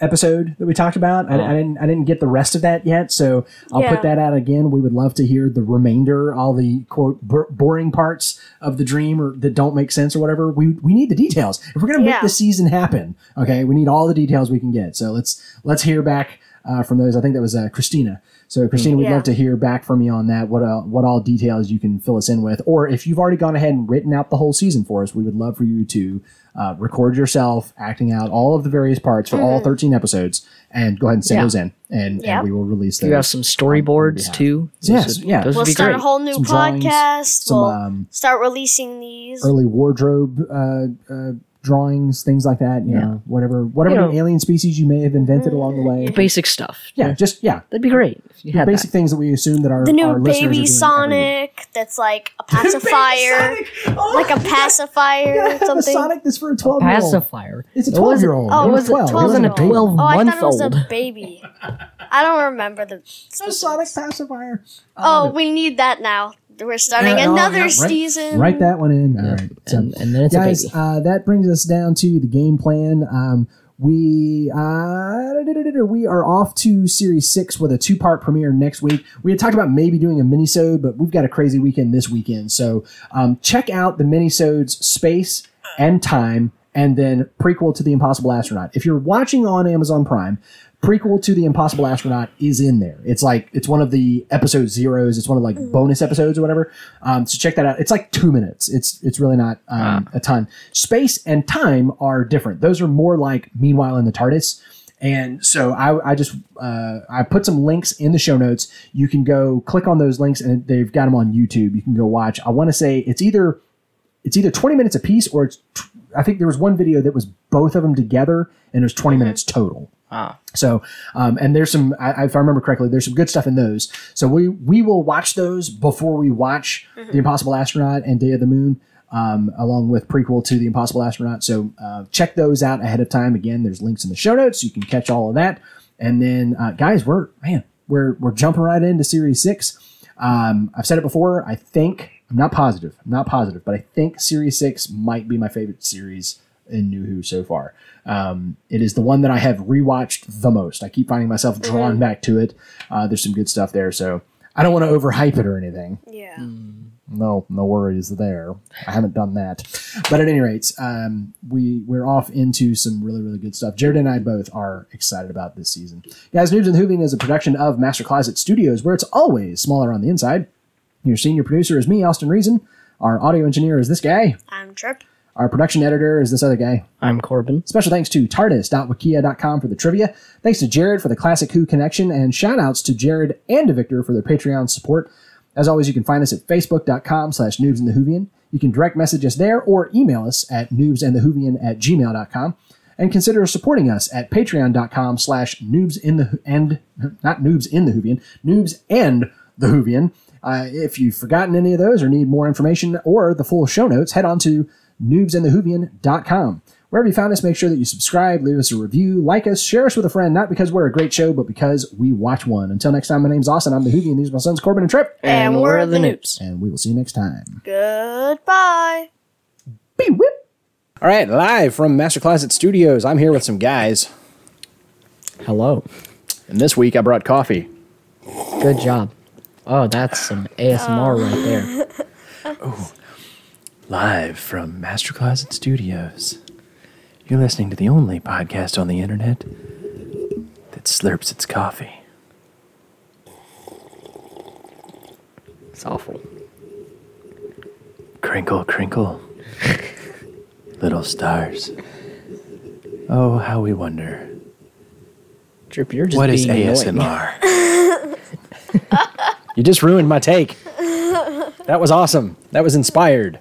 episode that we talked about. I, uh-huh. I didn't I didn't get the rest of that yet, so I'll Yeah. put that out again. We would love to hear the remainder, all the quote bor- boring parts of the dream or that don't make sense or whatever. We we need the details if we're gonna make the season happen. Okay, we need all the details we can get. So let's let's hear back uh, from those. I think that was uh, Christina. So Christina, we'd Yeah. love to hear back from you on that. What uh, what all details you can fill us in with, or if you've already gone ahead and written out the whole season for us, we would love for you to uh, record yourself acting out all of the various parts for all thirteen episodes, and go ahead and send Yeah. those in, and, Yeah. and we will release those. You have some storyboards too. Those Yes, would- yeah. Those We'll would be start great. a whole new Some podcast. some we'll um, start releasing these. early wardrobe uh, uh, drawings, things like that. You Yeah. know, whatever whatever You know- alien species you may have invented along the mm-hmm. way. Basic stuff. Yeah, just yeah, That'd be great if you had basic that. things that we assume that our The new our listeners are doing baby every. Sonic that's like a pacifier, Oh, like a pacifier yeah, or have a. Sonic that's for a twelve year old. Pacifier. It's a It wasn't- 12-year-old. Oh, It it was was 12. It wasn't a 12 baby. twelve Oh, I thought it was a baby. I don't remember the. A Sonic pacifier. Oh, um, we need that now. We're starting Yeah, oh, another yeah, season. Write that one in. All right. So, and, and then it's guys, a uh, that brings us down to the game plan. Um, we uh, we are off to series six with a two part premiere next week. We had talked about maybe doing a minisode, but we've got a crazy weekend this weekend. So um, check out the minisodes Space and Time, and then prequel to the Impossible Astronaut. If you're watching on Amazon Prime, prequel to the Impossible Astronaut is in there. It's like it's one of the episode zeros. It's one of like bonus episodes or whatever. Um, so check that out. It's like two minutes. It's it's really not um, a ton. Space and time are different. Those are more like Meanwhile in the TARDIS. And so I, I just uh, I put some links in the show notes. You can go click on those links, and they've got them on YouTube. You can go watch. I want to say it's either it's either 20 minutes a piece or it's t- I think there was one video that was both of them together and it was 20 minutes total. Ah. So, um, and there's some, I, if I remember correctly, there's some good stuff in those. So we we will watch those before we watch The Impossible Astronaut and Day of the Moon, um, along with prequel to The Impossible Astronaut. So uh, check those out ahead of time. Again, there's links in the show notes. You can catch all of that. And then, uh, guys, we're man, we're we're jumping right into Series Six. Um, I've said it before. I think I'm not positive. I'm not positive, but I think Series Six might be my favorite series in New Who so far. Um, it is the one that I have rewatched the most. I keep finding myself drawn back to it. Uh, there's some good stuff there, so I don't want to overhype it or anything. Yeah. No, no worries there. I haven't done that, but at any rate, um, we we're off into some really really good stuff. Jared and I both are excited about this season. Guys, Noobs and the Whovian is a production of Master Closet Studios, where it's always smaller on the inside. Your senior producer is me, Austin Reason. Our audio engineer is this guy. I'm Trip. Our production editor is this other guy. I'm Corbin. Special thanks to TARDIS.wikia.com for the trivia. Thanks to Jared for the Classic Who connection, and shout outs to Jared and to Victor for their Patreon support. As always, you can find us at facebook.com slash noobs and the Whovian. You can direct message us there or email us at noobsandthewhovian at gmail.com. And consider supporting us at patreon.com slash noobs in the and not noobs in the Whovian, noobs and the Whovian. Uh, if you've forgotten any of those or need more information or the full show notes, head on to noobsandthewhovian.com. Wherever you found us, make sure that you subscribe, leave us a review, like us, share us with a friend, not because we're a great show, but because we watch one. Until next time, my name's Austin. I'm the Whovian. These are my sons, Corbin and Trip. And we're the noobs. And we will see you next time. Goodbye. Beep, whip. All right, live from Master Closet Studios. I'm here with some guys, Hello. and this week I brought coffee. Good job. Oh, that's some ASMR right there. Live from Master Closet Studios. You're listening to the only podcast on the internet that slurps its coffee. It's awful. Crinkle, crinkle. Little stars. Oh, how we wonder. Trip, you're just What is being annoying. ASMR? you just ruined my take. That was awesome. That was inspired.